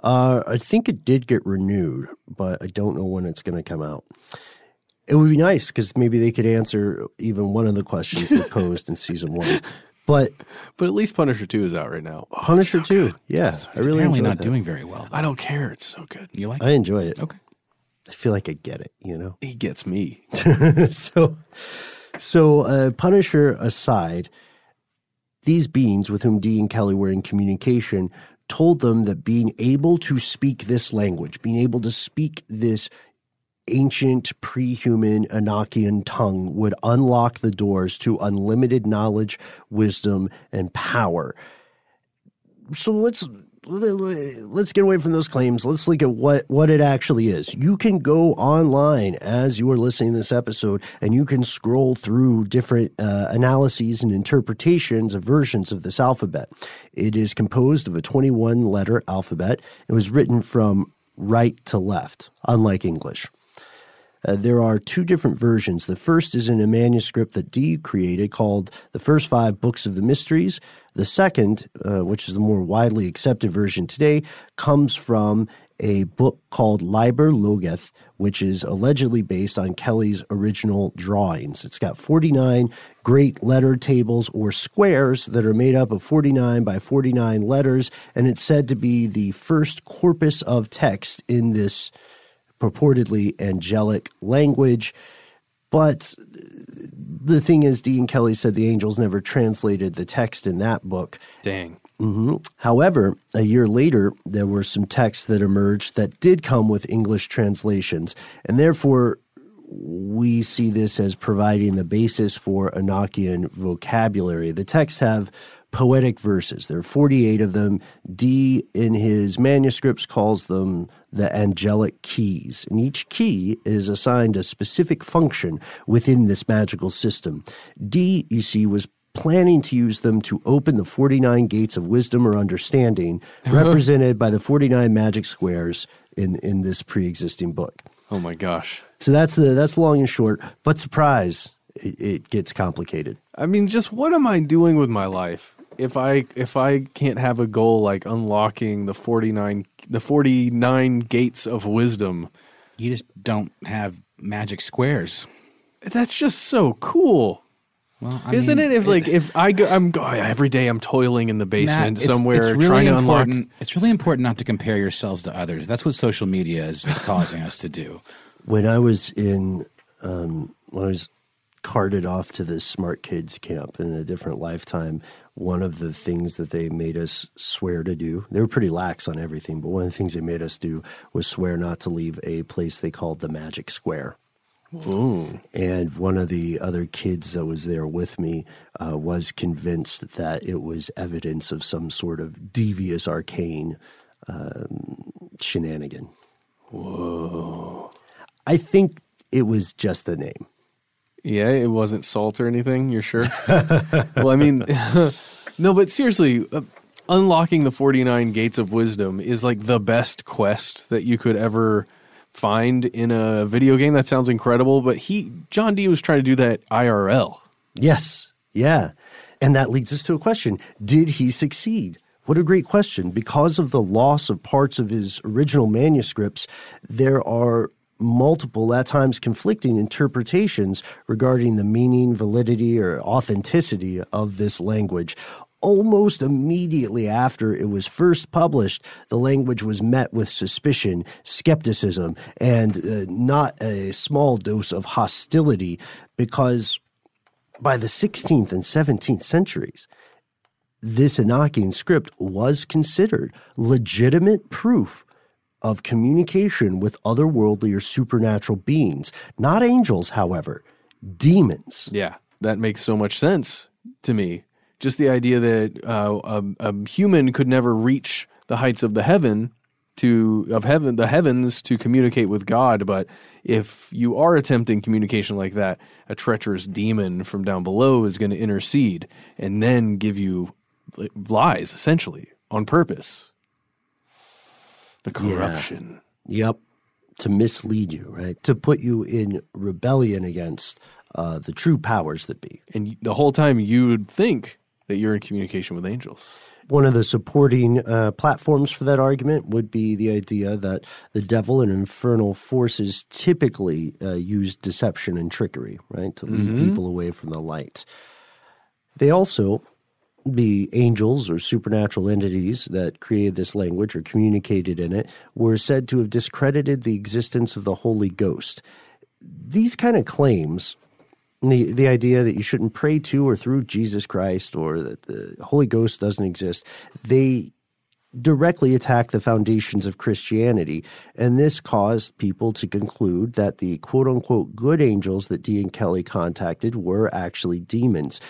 Uh, I think it did get renewed, but I don't know when it's going to come out. It would be nice because maybe they could answer even one of the questions they posed in season one. But but at least Punisher Two is out right now. Oh, Punisher so Two, good. yeah, it's I really apparently not that. doing very well. Though. I don't care. It's so good. You like? I it? enjoy it. Okay. I feel like I get it. You know, he gets me. so, so uh, Punisher aside, these beings with whom Dee and Kelly were in communication told them that being able to speak this language, being able to speak this ancient pre-human Enochian tongue would unlock the doors to unlimited knowledge, wisdom, and power. So let's let's get away from those claims. Let's look at what what it actually is. You can go online as you are listening to this episode, and you can scroll through different uh, analyses and interpretations of versions of this alphabet. It is composed of a 21 letter alphabet. It was written from right to left, unlike English. Uh, there are two different versions. The first is in a manuscript that Dee created called The First Five Books of the Mysteries. The second, uh, which is the more widely accepted version today, comes from a book called Liber Loagaeth, which is allegedly based on Kelly's original drawings. It's got 49 great letter tables or squares that are made up of 49 by 49 letters, and it's said to be the first corpus of text in this purportedly angelic language. But the thing is, Dee and Kelly said the angels never translated the text in that book. Dang. Mm-hmm. However, a year later, there were some texts that emerged that did come with English translations, and therefore we see this as providing the basis for Enochian vocabulary. The texts have poetic verses. There are 48 of them. Dee, in his manuscripts, calls them the angelic keys. And each key is assigned a specific function within this magical system. Dee, you see, was planning to use them to open the 49 gates of wisdom or understanding, represented by the 49 magic squares in, in this pre existing book. Oh my gosh. So that's the that's long and short. But surprise, it, it gets complicated. I mean, just what am I doing with my life? If I if I can't have a goal like unlocking the 49 the 49 gates of wisdom, you just don't have magic squares. That's just so cool. Well, I isn't mean, it? If it, like if I go, I'm oh, every day I'm toiling in the basement Matt, somewhere it's really trying to unlock. It's really important not to compare yourselves to others. That's what social media is, is causing us to do. When I was in, um, when I was carted off to the smart kids camp in a different lifetime, one of the things that they made us swear to do, they were pretty lax on everything, but one of the things they made us do was swear not to leave a place they called the Magic Square. Ooh. And one of the other kids that was there with me uh, was convinced that it was evidence of some sort of devious arcane um, shenanigan. Whoa. I think it was just a name. Yeah, it wasn't salt or anything. You're sure? well, I mean, no, but seriously, uh, unlocking the 49 gates of wisdom is like the best quest that you could ever find in a video game. That sounds incredible, but he, John Dee was trying to do that IRL. Yes. Yeah. And that leads us to a question Did he succeed? What a great question. Because of the loss of parts of his original manuscripts, there are multiple, at times conflicting interpretations regarding the meaning, validity, or authenticity of this language. Almost immediately after it was first published, the language was met with suspicion, skepticism, and uh, not a small dose of hostility because by the 16th and 17th centuries, this Enochian script was considered legitimate proof of communication with otherworldly or supernatural beings. Not angels, however, demons. Yeah, that makes so much sense to me. Just the idea that uh, a, a human could never reach the heights of the heaven to of heaven the heavens to communicate with God, but if you are attempting communication like that, a treacherous demon from down below is going to intercede and then give you lies essentially on purpose the corruption. Yeah. Yep. To mislead you, right? To put you in rebellion against uh, the true powers that be. And the whole time you would think that you're in communication with angels. One of the supporting uh, platforms for that argument would be the idea that the devil and infernal forces typically uh, use deception and trickery, right, to lead mm-hmm. people away from the light. They also the angels or supernatural entities that created this language or communicated in it were said to have discredited the existence of the Holy Ghost. These kind of claims, the, the idea that you shouldn't pray to or through Jesus Christ or that the Holy Ghost doesn't exist, they directly attack the foundations of Christianity. And this caused people to conclude that the quote unquote good angels that Dee and Kelly contacted were actually demons.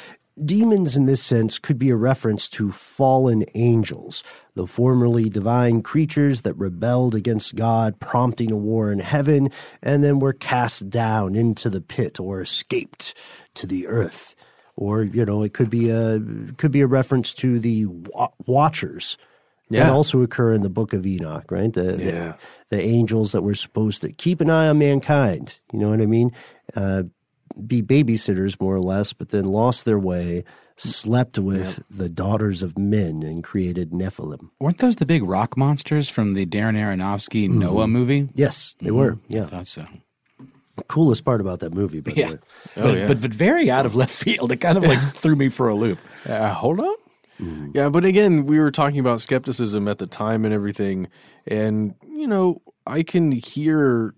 Demons, in this sense, could be a reference to fallen angels, the formerly divine creatures that rebelled against God, prompting a war in heaven, and then were cast down into the pit or escaped to the earth. Or, you know, it could be a could be a reference to the watchers yeah. that also occur in the book of Enoch, right? The, yeah. the, the angels that were supposed to keep an eye on mankind. You know what I mean? Uh, be babysitters more or less, but then lost their way, slept with yep. the daughters of men, and created Nephilim. Weren't those the big rock monsters from the Darren Aronofsky mm-hmm. Noah movie? Yes, they mm-hmm. were. Yeah, I thought so. The coolest part about that movie, by yeah. the way. Oh, but, yeah. but but very out of left field. It kind of like threw me for a loop. Uh, hold on. Mm. Yeah, but again, we were talking about skepticism at the time and everything, and you know, I can hear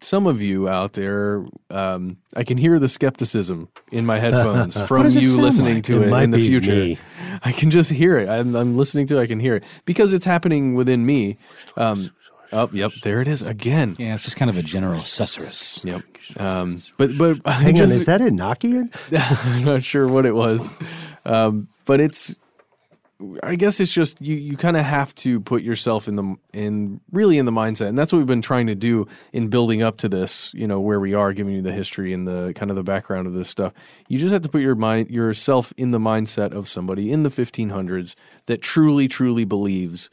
some of you out there, um, I can hear the skepticism in my headphones from you listening like? to it, it in the future. Me. I can just hear it. I'm, I'm, listening to it. I can hear it because it's happening within me. Um, oh, yep, there it is again. Yeah, it's just kind of a general susurrus. Yep. Um, but but hang just, on, is that Enochian? I'm not sure what it was, um, but it's I guess it's just you you kind of have to put yourself in the in really in the mindset, and that's what we've been trying to do in building up to this. You know where we are, giving you the history and the kind of the background of this stuff. You just have to put your mind yourself in the mindset of somebody in the 1500s that truly truly believes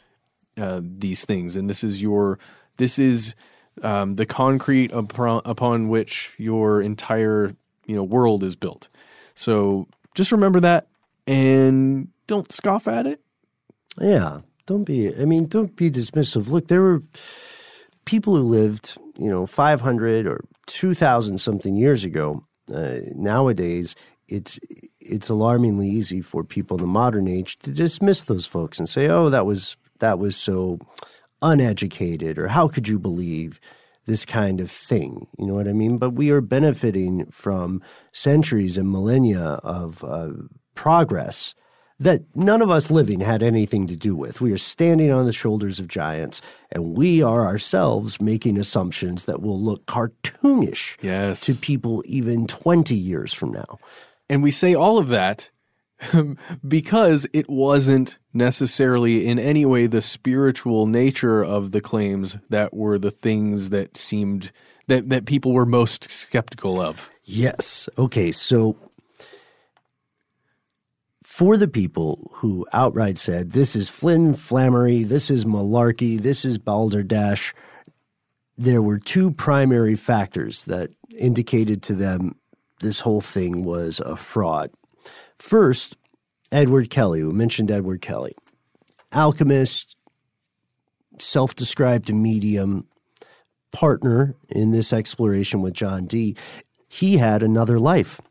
uh, these things, and this is your this is um, the concrete upon, upon which your entire you know world is built. So just remember that and don't scoff at it. Yeah, don't be. I mean, don't be dismissive. Look, there were people who lived, you know, five hundred or two thousand something years ago. Uh, nowadays, it's it's alarmingly easy for people in the modern age to dismiss those folks and say, "Oh, that was that was so uneducated," or "How could you believe?" this kind of thing. You know what I mean? But we are benefiting from centuries and millennia of uh, progress that none of us living had anything to do with. We are standing on the shoulders of giants, and we are ourselves making assumptions that will look cartoonish yes. to people even 20 years from now. And we say all of that because it wasn't necessarily in any way the spiritual nature of the claims that were the things that seemed that, that people were most skeptical of. Yes. Okay. So for the people who outright said, this is Flynn Flammery, this is malarkey, this is balderdash, there were two primary factors that indicated to them this whole thing was a fraud. First, Edward Kelly, we mentioned Edward Kelly. alchemist, self described medium, partner in this exploration with John Dee, he had another life.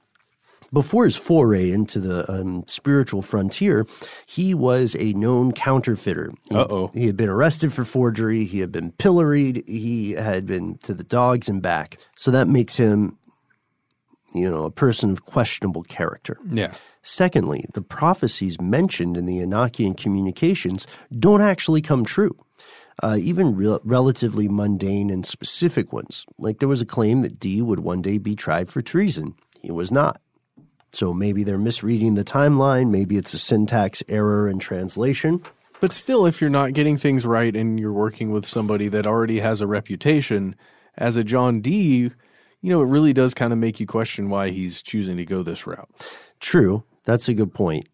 Before his foray into the um, spiritual frontier, he was a known counterfeiter. Uh oh. He had been arrested for forgery. He had been pilloried. He had been to the dogs and back. So that makes him, you know, a person of questionable character. Yeah. Secondly, the prophecies mentioned in the Enochian communications don't actually come true. Uh, even re- relatively mundane and specific ones. Like there was a claim that Dee would one day be tried for treason. He was not. So maybe they're misreading the timeline. Maybe it's a syntax error in translation. But still, if you're not getting things right and you're working with somebody that already has a reputation as a John D, you know, it really does kind of make you question why he's choosing to go this route. True. That's a good point.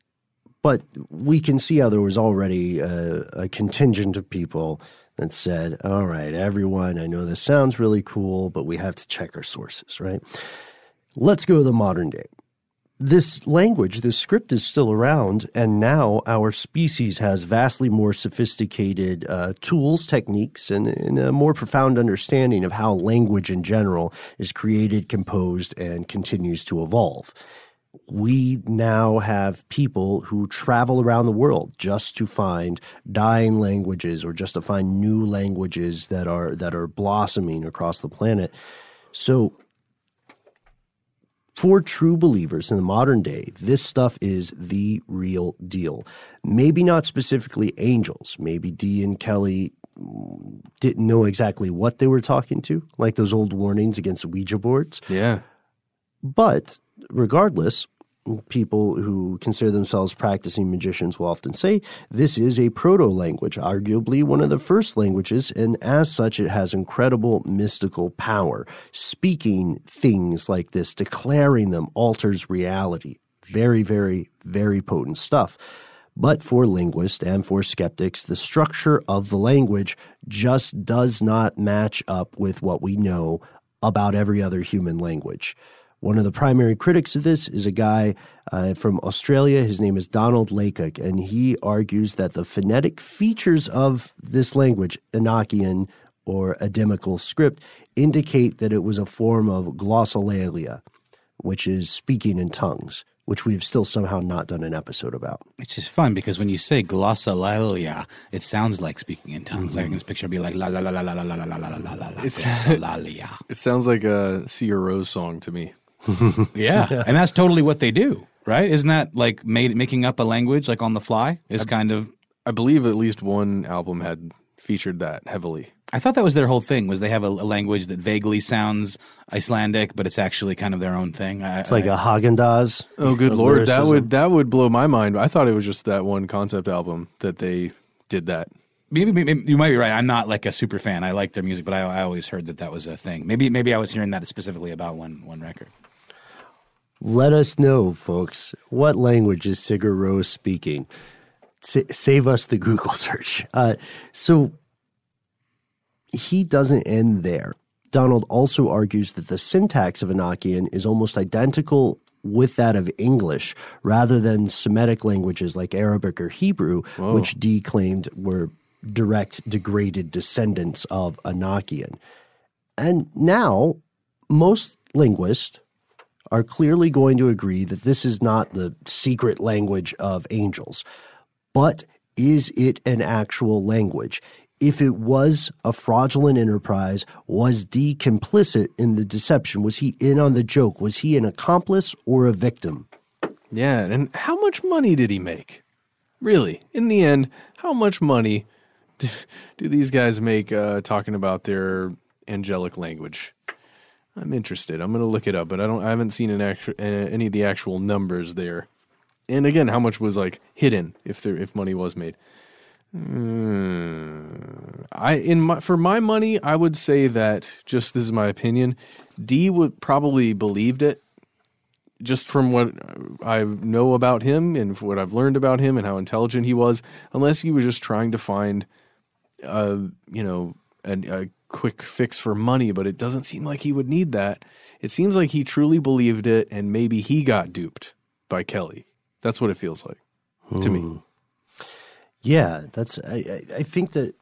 But we can see how there was already a, a contingent of people that said, all right, everyone, I know this sounds really cool, but we have to check our sources, right? Let's go to the modern day. This language, this script is still around, and now our species has vastly more sophisticated uh, tools, techniques, and, and a more profound understanding of how language in general is created, composed, and continues to evolve we now have people who travel around the world just to find dying languages or just to find new languages that are that are blossoming across the planet. So for true believers in the modern day, this stuff is the real deal. Maybe not specifically angels. Maybe Dee and Kelly didn't know exactly what they were talking to, like those old warnings against Ouija boards. Yeah. But regardless, people who consider themselves practicing magicians will often say this is a proto language, arguably one of the first languages, and as such, it has incredible mystical power. Speaking things like this, declaring them, alters reality. Very, very, very potent stuff. But for linguists and for skeptics, the structure of the language just does not match up with what we know about every other human language. One of the primary critics of this is a guy uh, from Australia. His name is Donald Laycock, and he argues that the phonetic features of this language, Enochian or Adamical script, indicate that it was a form of glossolalia, which is speaking in tongues, which we've still somehow not done an episode about. Which is fun because when you say glossolalia, it sounds like speaking in tongues. I can just picture it be like la la la la la la la la la la la la la glossolalia. It sounds like a Sigur Rós song to me. yeah, and that's totally what they do, right? Isn't that like made, making up a language like on the fly? Is kind of. I believe at least one album had featured that heavily. I thought that was their whole thing. Was they have a, a language that vaguely sounds Icelandic, but it's actually kind of their own thing. I, It's like I- a Haagen Dazs. Oh, good of lord, that would that would blow my mind. I thought it was just that one concept album that they did that. Maybe, maybe you might be right. I'm not like a super fan. I like their music, but I, I always heard that that was a thing. Maybe maybe I was hearing that specifically about one one record. Let us know, folks, what language is Sigur Rós speaking? Sa- save us the Google search. Uh, so he doesn't end there. Donald also argues that the syntax of Enochian is almost identical with that of English rather than Semitic languages like Arabic or Hebrew, which Dee claimed were direct degraded descendants of Enochian. And now, most linguists are clearly going to agree that this is not the secret language of angels. But is it an actual language? If it was a fraudulent enterprise, was Dee complicit in the deception? Was he in on the joke? Was he an accomplice or a victim? Yeah, and how much money did he make? Really, in the end, how much money do these guys make uh, talking about their angelic language? I'm interested. I'm going to look it up, but I don't. I haven't seen an actu- uh, any of the actual numbers there. And again, how much was like hidden if there if money was made? Mm, I in my for my money, I would say that just this is my opinion. Dee would probably believed it just from what I know about him and what I've learned about him and how intelligent he was, unless he was just trying to find, uh, you know, a, a quick fix for money. But it doesn't seem like he would need that. It seems like he truly believed it, and maybe he got duped by Kelly. That's what it feels like to me. Hmm. Yeah, that's. I, I, think that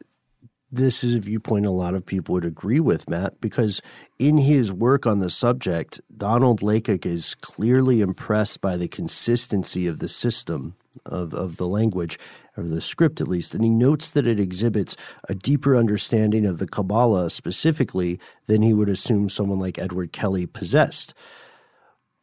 this is a viewpoint a lot of people would agree with, Matt, because in his work on the subject, Donald Laycock is clearly impressed by the consistency of the system of, of the language, or the script at least, and he notes that it exhibits a deeper understanding of the Kabbalah specifically than he would assume someone like Edward Kelly possessed.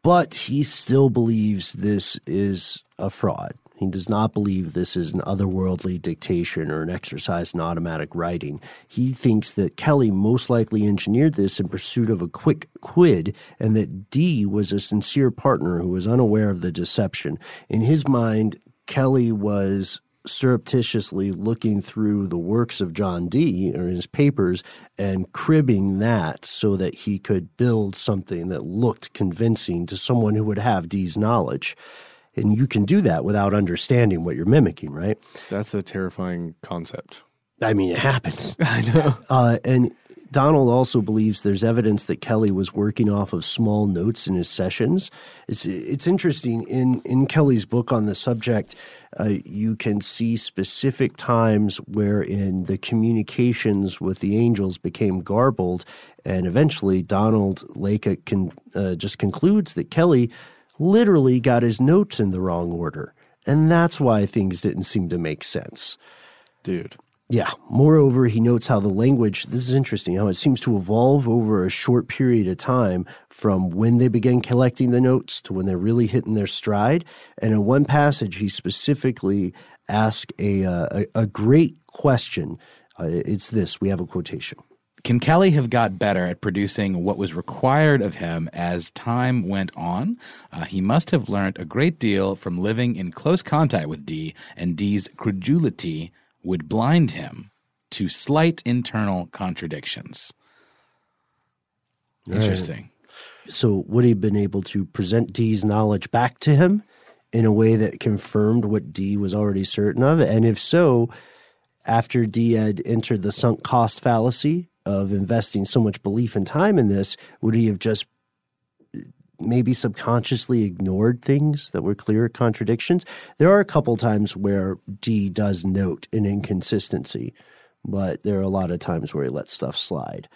But he still believes this is a fraud. He does not believe this is an otherworldly dictation or an exercise in automatic writing. He thinks that Kelly most likely engineered this in pursuit of a quick quid and that Dee was a sincere partner who was unaware of the deception. In his mind, Kelly was surreptitiously looking through the works of John Dee or his papers and cribbing that so that he could build something that looked convincing to someone who would have Dee's knowledge. And you can do that without understanding what you're mimicking, right? That's a terrifying concept. I mean, it happens. I know. Uh, and Donald also believes there's evidence that Kelly was working off of small notes in his sessions. It's it's interesting in in Kelly's book on the subject. Uh, you can see specific times wherein the communications with the angels became garbled, and eventually Donald Laycock uh, just concludes that Kelly literally got his notes in the wrong order, and that's why things didn't seem to make sense. Dude. Yeah. Moreover, he notes how the language, this is interesting, how it seems to evolve over a short period of time from when they begin collecting the notes to when they're really hitting their stride. And in one passage, he specifically asks a, uh, a, a, great question. Uh, it's this we have a quotation. Can Kelly have got better at producing what was required of him as time went on? Uh, he must have learned a great deal from living in close contact with Dee, and Dee's credulity would blind him to slight internal contradictions. Interesting. Right. So, would he have been able to present Dee's knowledge back to him in a way that confirmed what Dee was already certain of? And if so, after Dee had entered the sunk cost fallacy of investing so much belief and time in this, would he have just maybe subconsciously ignored things that were clear contradictions. There are a couple times where Dee does note an inconsistency, but there are a lot of times where he lets stuff slide.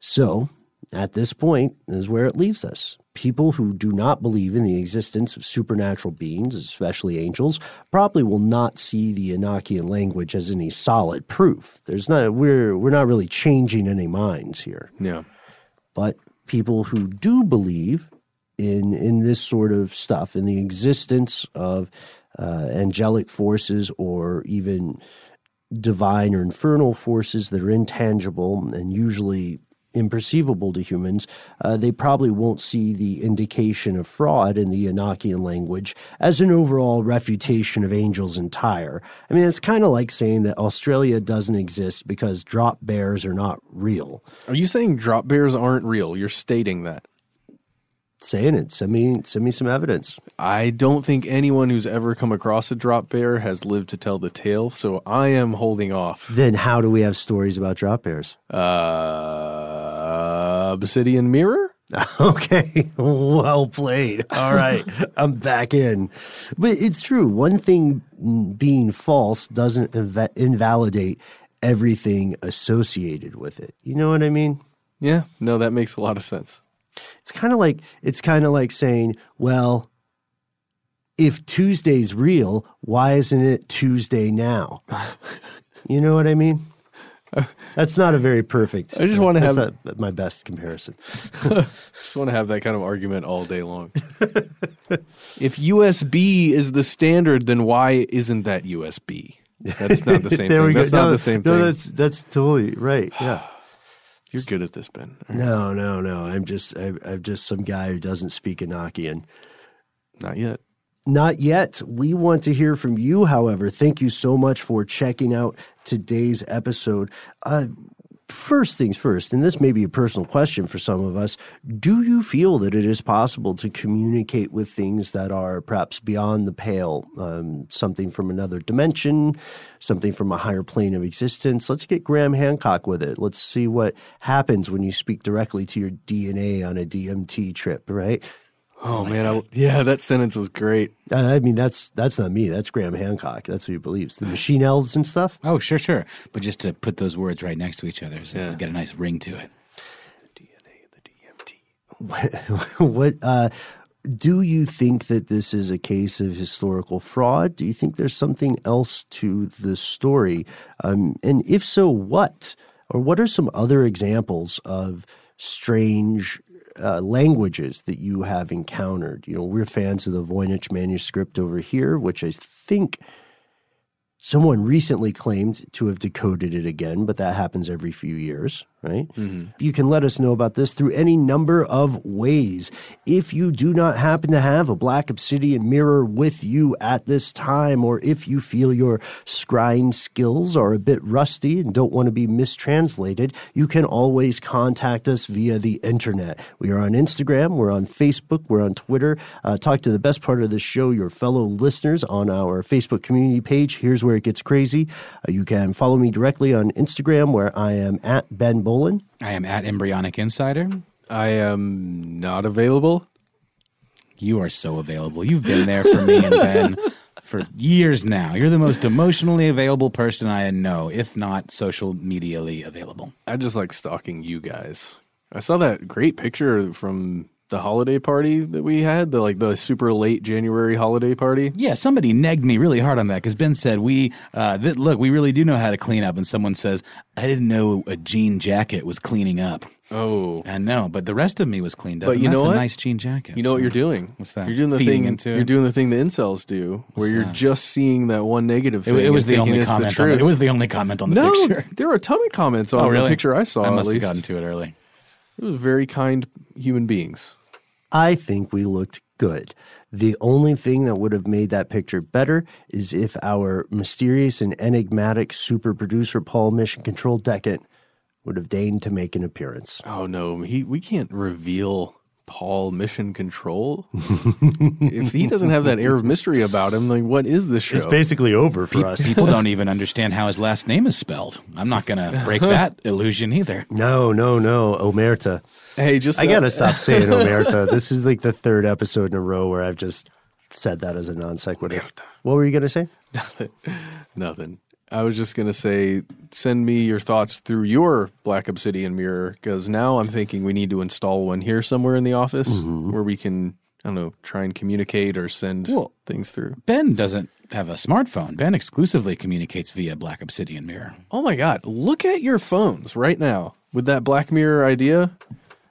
So, at this point is where it leaves us. People who do not believe in the existence of supernatural beings, especially angels, probably will not see the Enochian language as any solid proof. There's not we're we're not really changing any minds here. Yeah. But people who do believe in in this sort of stuff, in the existence of uh, angelic forces or even divine or infernal forces that are intangible and usually imperceivable to humans, uh, they probably won't see the indication of fraud in the Enochian language as an overall refutation of angels entire. I mean, it's kind of like saying that Australia doesn't exist because drop bears are not real. Are you saying drop bears aren't real? You're stating that saying it. Send me send me some evidence. I don't think anyone who's ever come across a drop bear has lived to tell the tale, so I am holding off. Then how do we have stories about drop bears? Uh, Obsidian Mirror? Okay, well played. All right, I'm back in. But it's true. One thing being false doesn't inv- invalidate everything associated with it. You know what I mean? Yeah, no, that makes a lot of sense. It's kind of like it's kind of like saying, well, if Tuesday's real, why isn't it Tuesday now? you know what I mean? Uh, that's not a very perfect. I just want to have my best comparison. just want to have that kind of argument all day long. if USB is the standard, then why isn't that USB? That's not the same thing. That's no, not the same no, thing. No, that's that's totally right. Yeah. You're good at this, Ben. Right. No, no, no. I'm just I, I'm just some guy who doesn't speak Enochian. Not yet. Not yet. We want to hear from you, however. Thank you so much for checking out today's episode. Uh, first things first, and this may be a personal question for some of us do you feel that it is possible to communicate with things that are perhaps beyond the pale, um, something from another dimension, something from a higher plane of existence? Let's get Graham Hancock with it. Let's see what happens when you speak directly to your DNA on a DMT trip, right? Oh man, I, yeah, that sentence was great. Uh, I mean, that's that's not me. That's Graham Hancock. That's who he believes. The machine elves and stuff. Oh, sure, sure. But just to put those words right next to each other, so Yeah. to get a nice ring to it. DNA and the DMT. What uh, do you think that this is a case of historical fraud? Do you think there's something else to the story? Um, and if so, what? Or what are some other examples of strange uh, languages that you have encountered? You know, we're fans of the Voynich manuscript over here, which I think someone recently claimed to have decoded it again, but that happens every few years, right? You can let us know about this through any number of ways. If you do not happen to have a black obsidian mirror with you at this time, or if you feel your scrying skills are a bit rusty and don't want to be mistranslated, you can always contact us via the internet. We are on Instagram, we're on Facebook, we're on Twitter. Uh, talk to the best part of the show, your fellow listeners, on our Facebook community page. Here's where it gets crazy. Uh, you can follow me directly on Instagram, where I am at Ben Bowlin. I am at Embryonic Insider. I am not available. You are so available. You've been there for me and Ben for years now. You're the most emotionally available person I know, if not social medially available. I just like stalking you guys. I saw that great picture from the holiday party that we had, the like the super late January holiday party. Yeah, somebody negged me really hard on that because Ben said we uh, th- look, we really do know how to clean up, and someone says I didn't know a jean jacket was cleaning up. Oh, I know, but the rest of me was cleaned up. But you that's know a what? nice jean jacket. you know what you're doing? What's that? You're doing the Feeding thing. into you're doing the thing the incels do, where What's you're that? just seeing that one negative It, thing. it was the only it's the comment on it. It was the only comment on the no, picture. there were a ton of comments on Oh, really? the picture I saw. I must have gotten to it early. It was very kind human beings. I think we looked good. The only thing that would have made that picture better is if our mysterious and enigmatic super producer Paul Mission Control Decant would have deigned to make an appearance. Oh no, he we can't reveal Paul Mission Control. if he doesn't have that air of mystery about him, like what is this show? It's basically over for us. People don't even understand how his last name is spelled. I'm not going to break that illusion either. No, no, no, Omerta. hey, just I gotta uh, stop saying Omerta. This is like the third episode in a row where I've just said that as a non sequitur. What were you gonna say? Nothing. Nothing. I was just gonna say, send me your thoughts through your Black Obsidian mirror because now I'm thinking we need to install one here somewhere in the office Mm-hmm. where we can, I don't know, try and communicate or send Well- things through. Ben doesn't have a smartphone. Ben exclusively communicates via Black Obsidian Mirror. Oh my God! Look at your phones right now with that Black Mirror idea.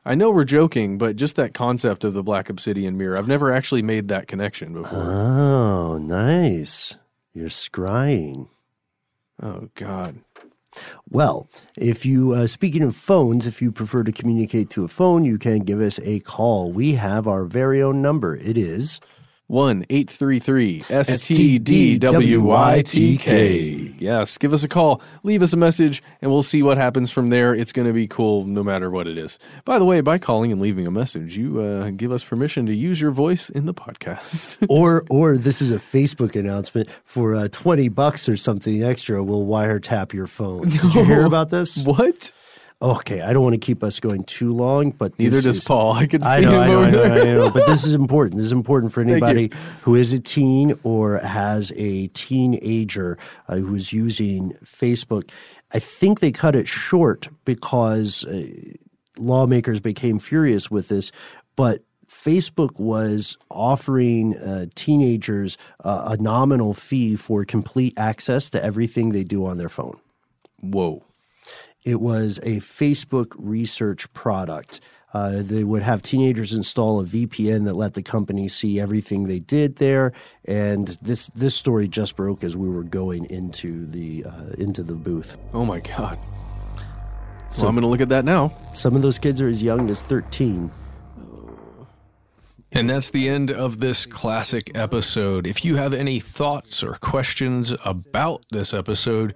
I know we're joking, but just that concept of the Black Obsidian mirror, I've never actually made that connection before. Oh, nice. You're scrying. Oh God! Well, if you, uh, speaking of phones, if you prefer to communicate to a phone, you can give us a call. We have our very own number. It is One eight three three STDWYTK. Yes, give us a call, leave us a message, and we'll see what happens from there. It's going to be cool no matter what it is. By the way, by calling and leaving a message, you uh, give us permission to use your voice in the podcast. or or this is a Facebook announcement for uh, twenty bucks or something extra. We'll wiretap your phone. Did you hear about this? what? Okay, I don't want to keep us going too long, but Neither does is- Paul. I can see I know, him I know, over I know, there. I know, but this is important. This is important for anybody who is a teen or has a teenager uh, who is using Facebook. I think they cut it short because uh, lawmakers became furious with this, but Facebook was offering uh, teenagers uh, a nominal fee for complete access to everything they do on their phone. Whoa. It was a Facebook research product. Uh, they would have teenagers install a VPN that let the company see everything they did there. And this this story just broke as we were going into the uh, into the booth. Oh my God. well, I'm going to look at that now. Some of those kids are as young as thirteen. And that's the end of this classic episode. If you have any thoughts or questions about this episode,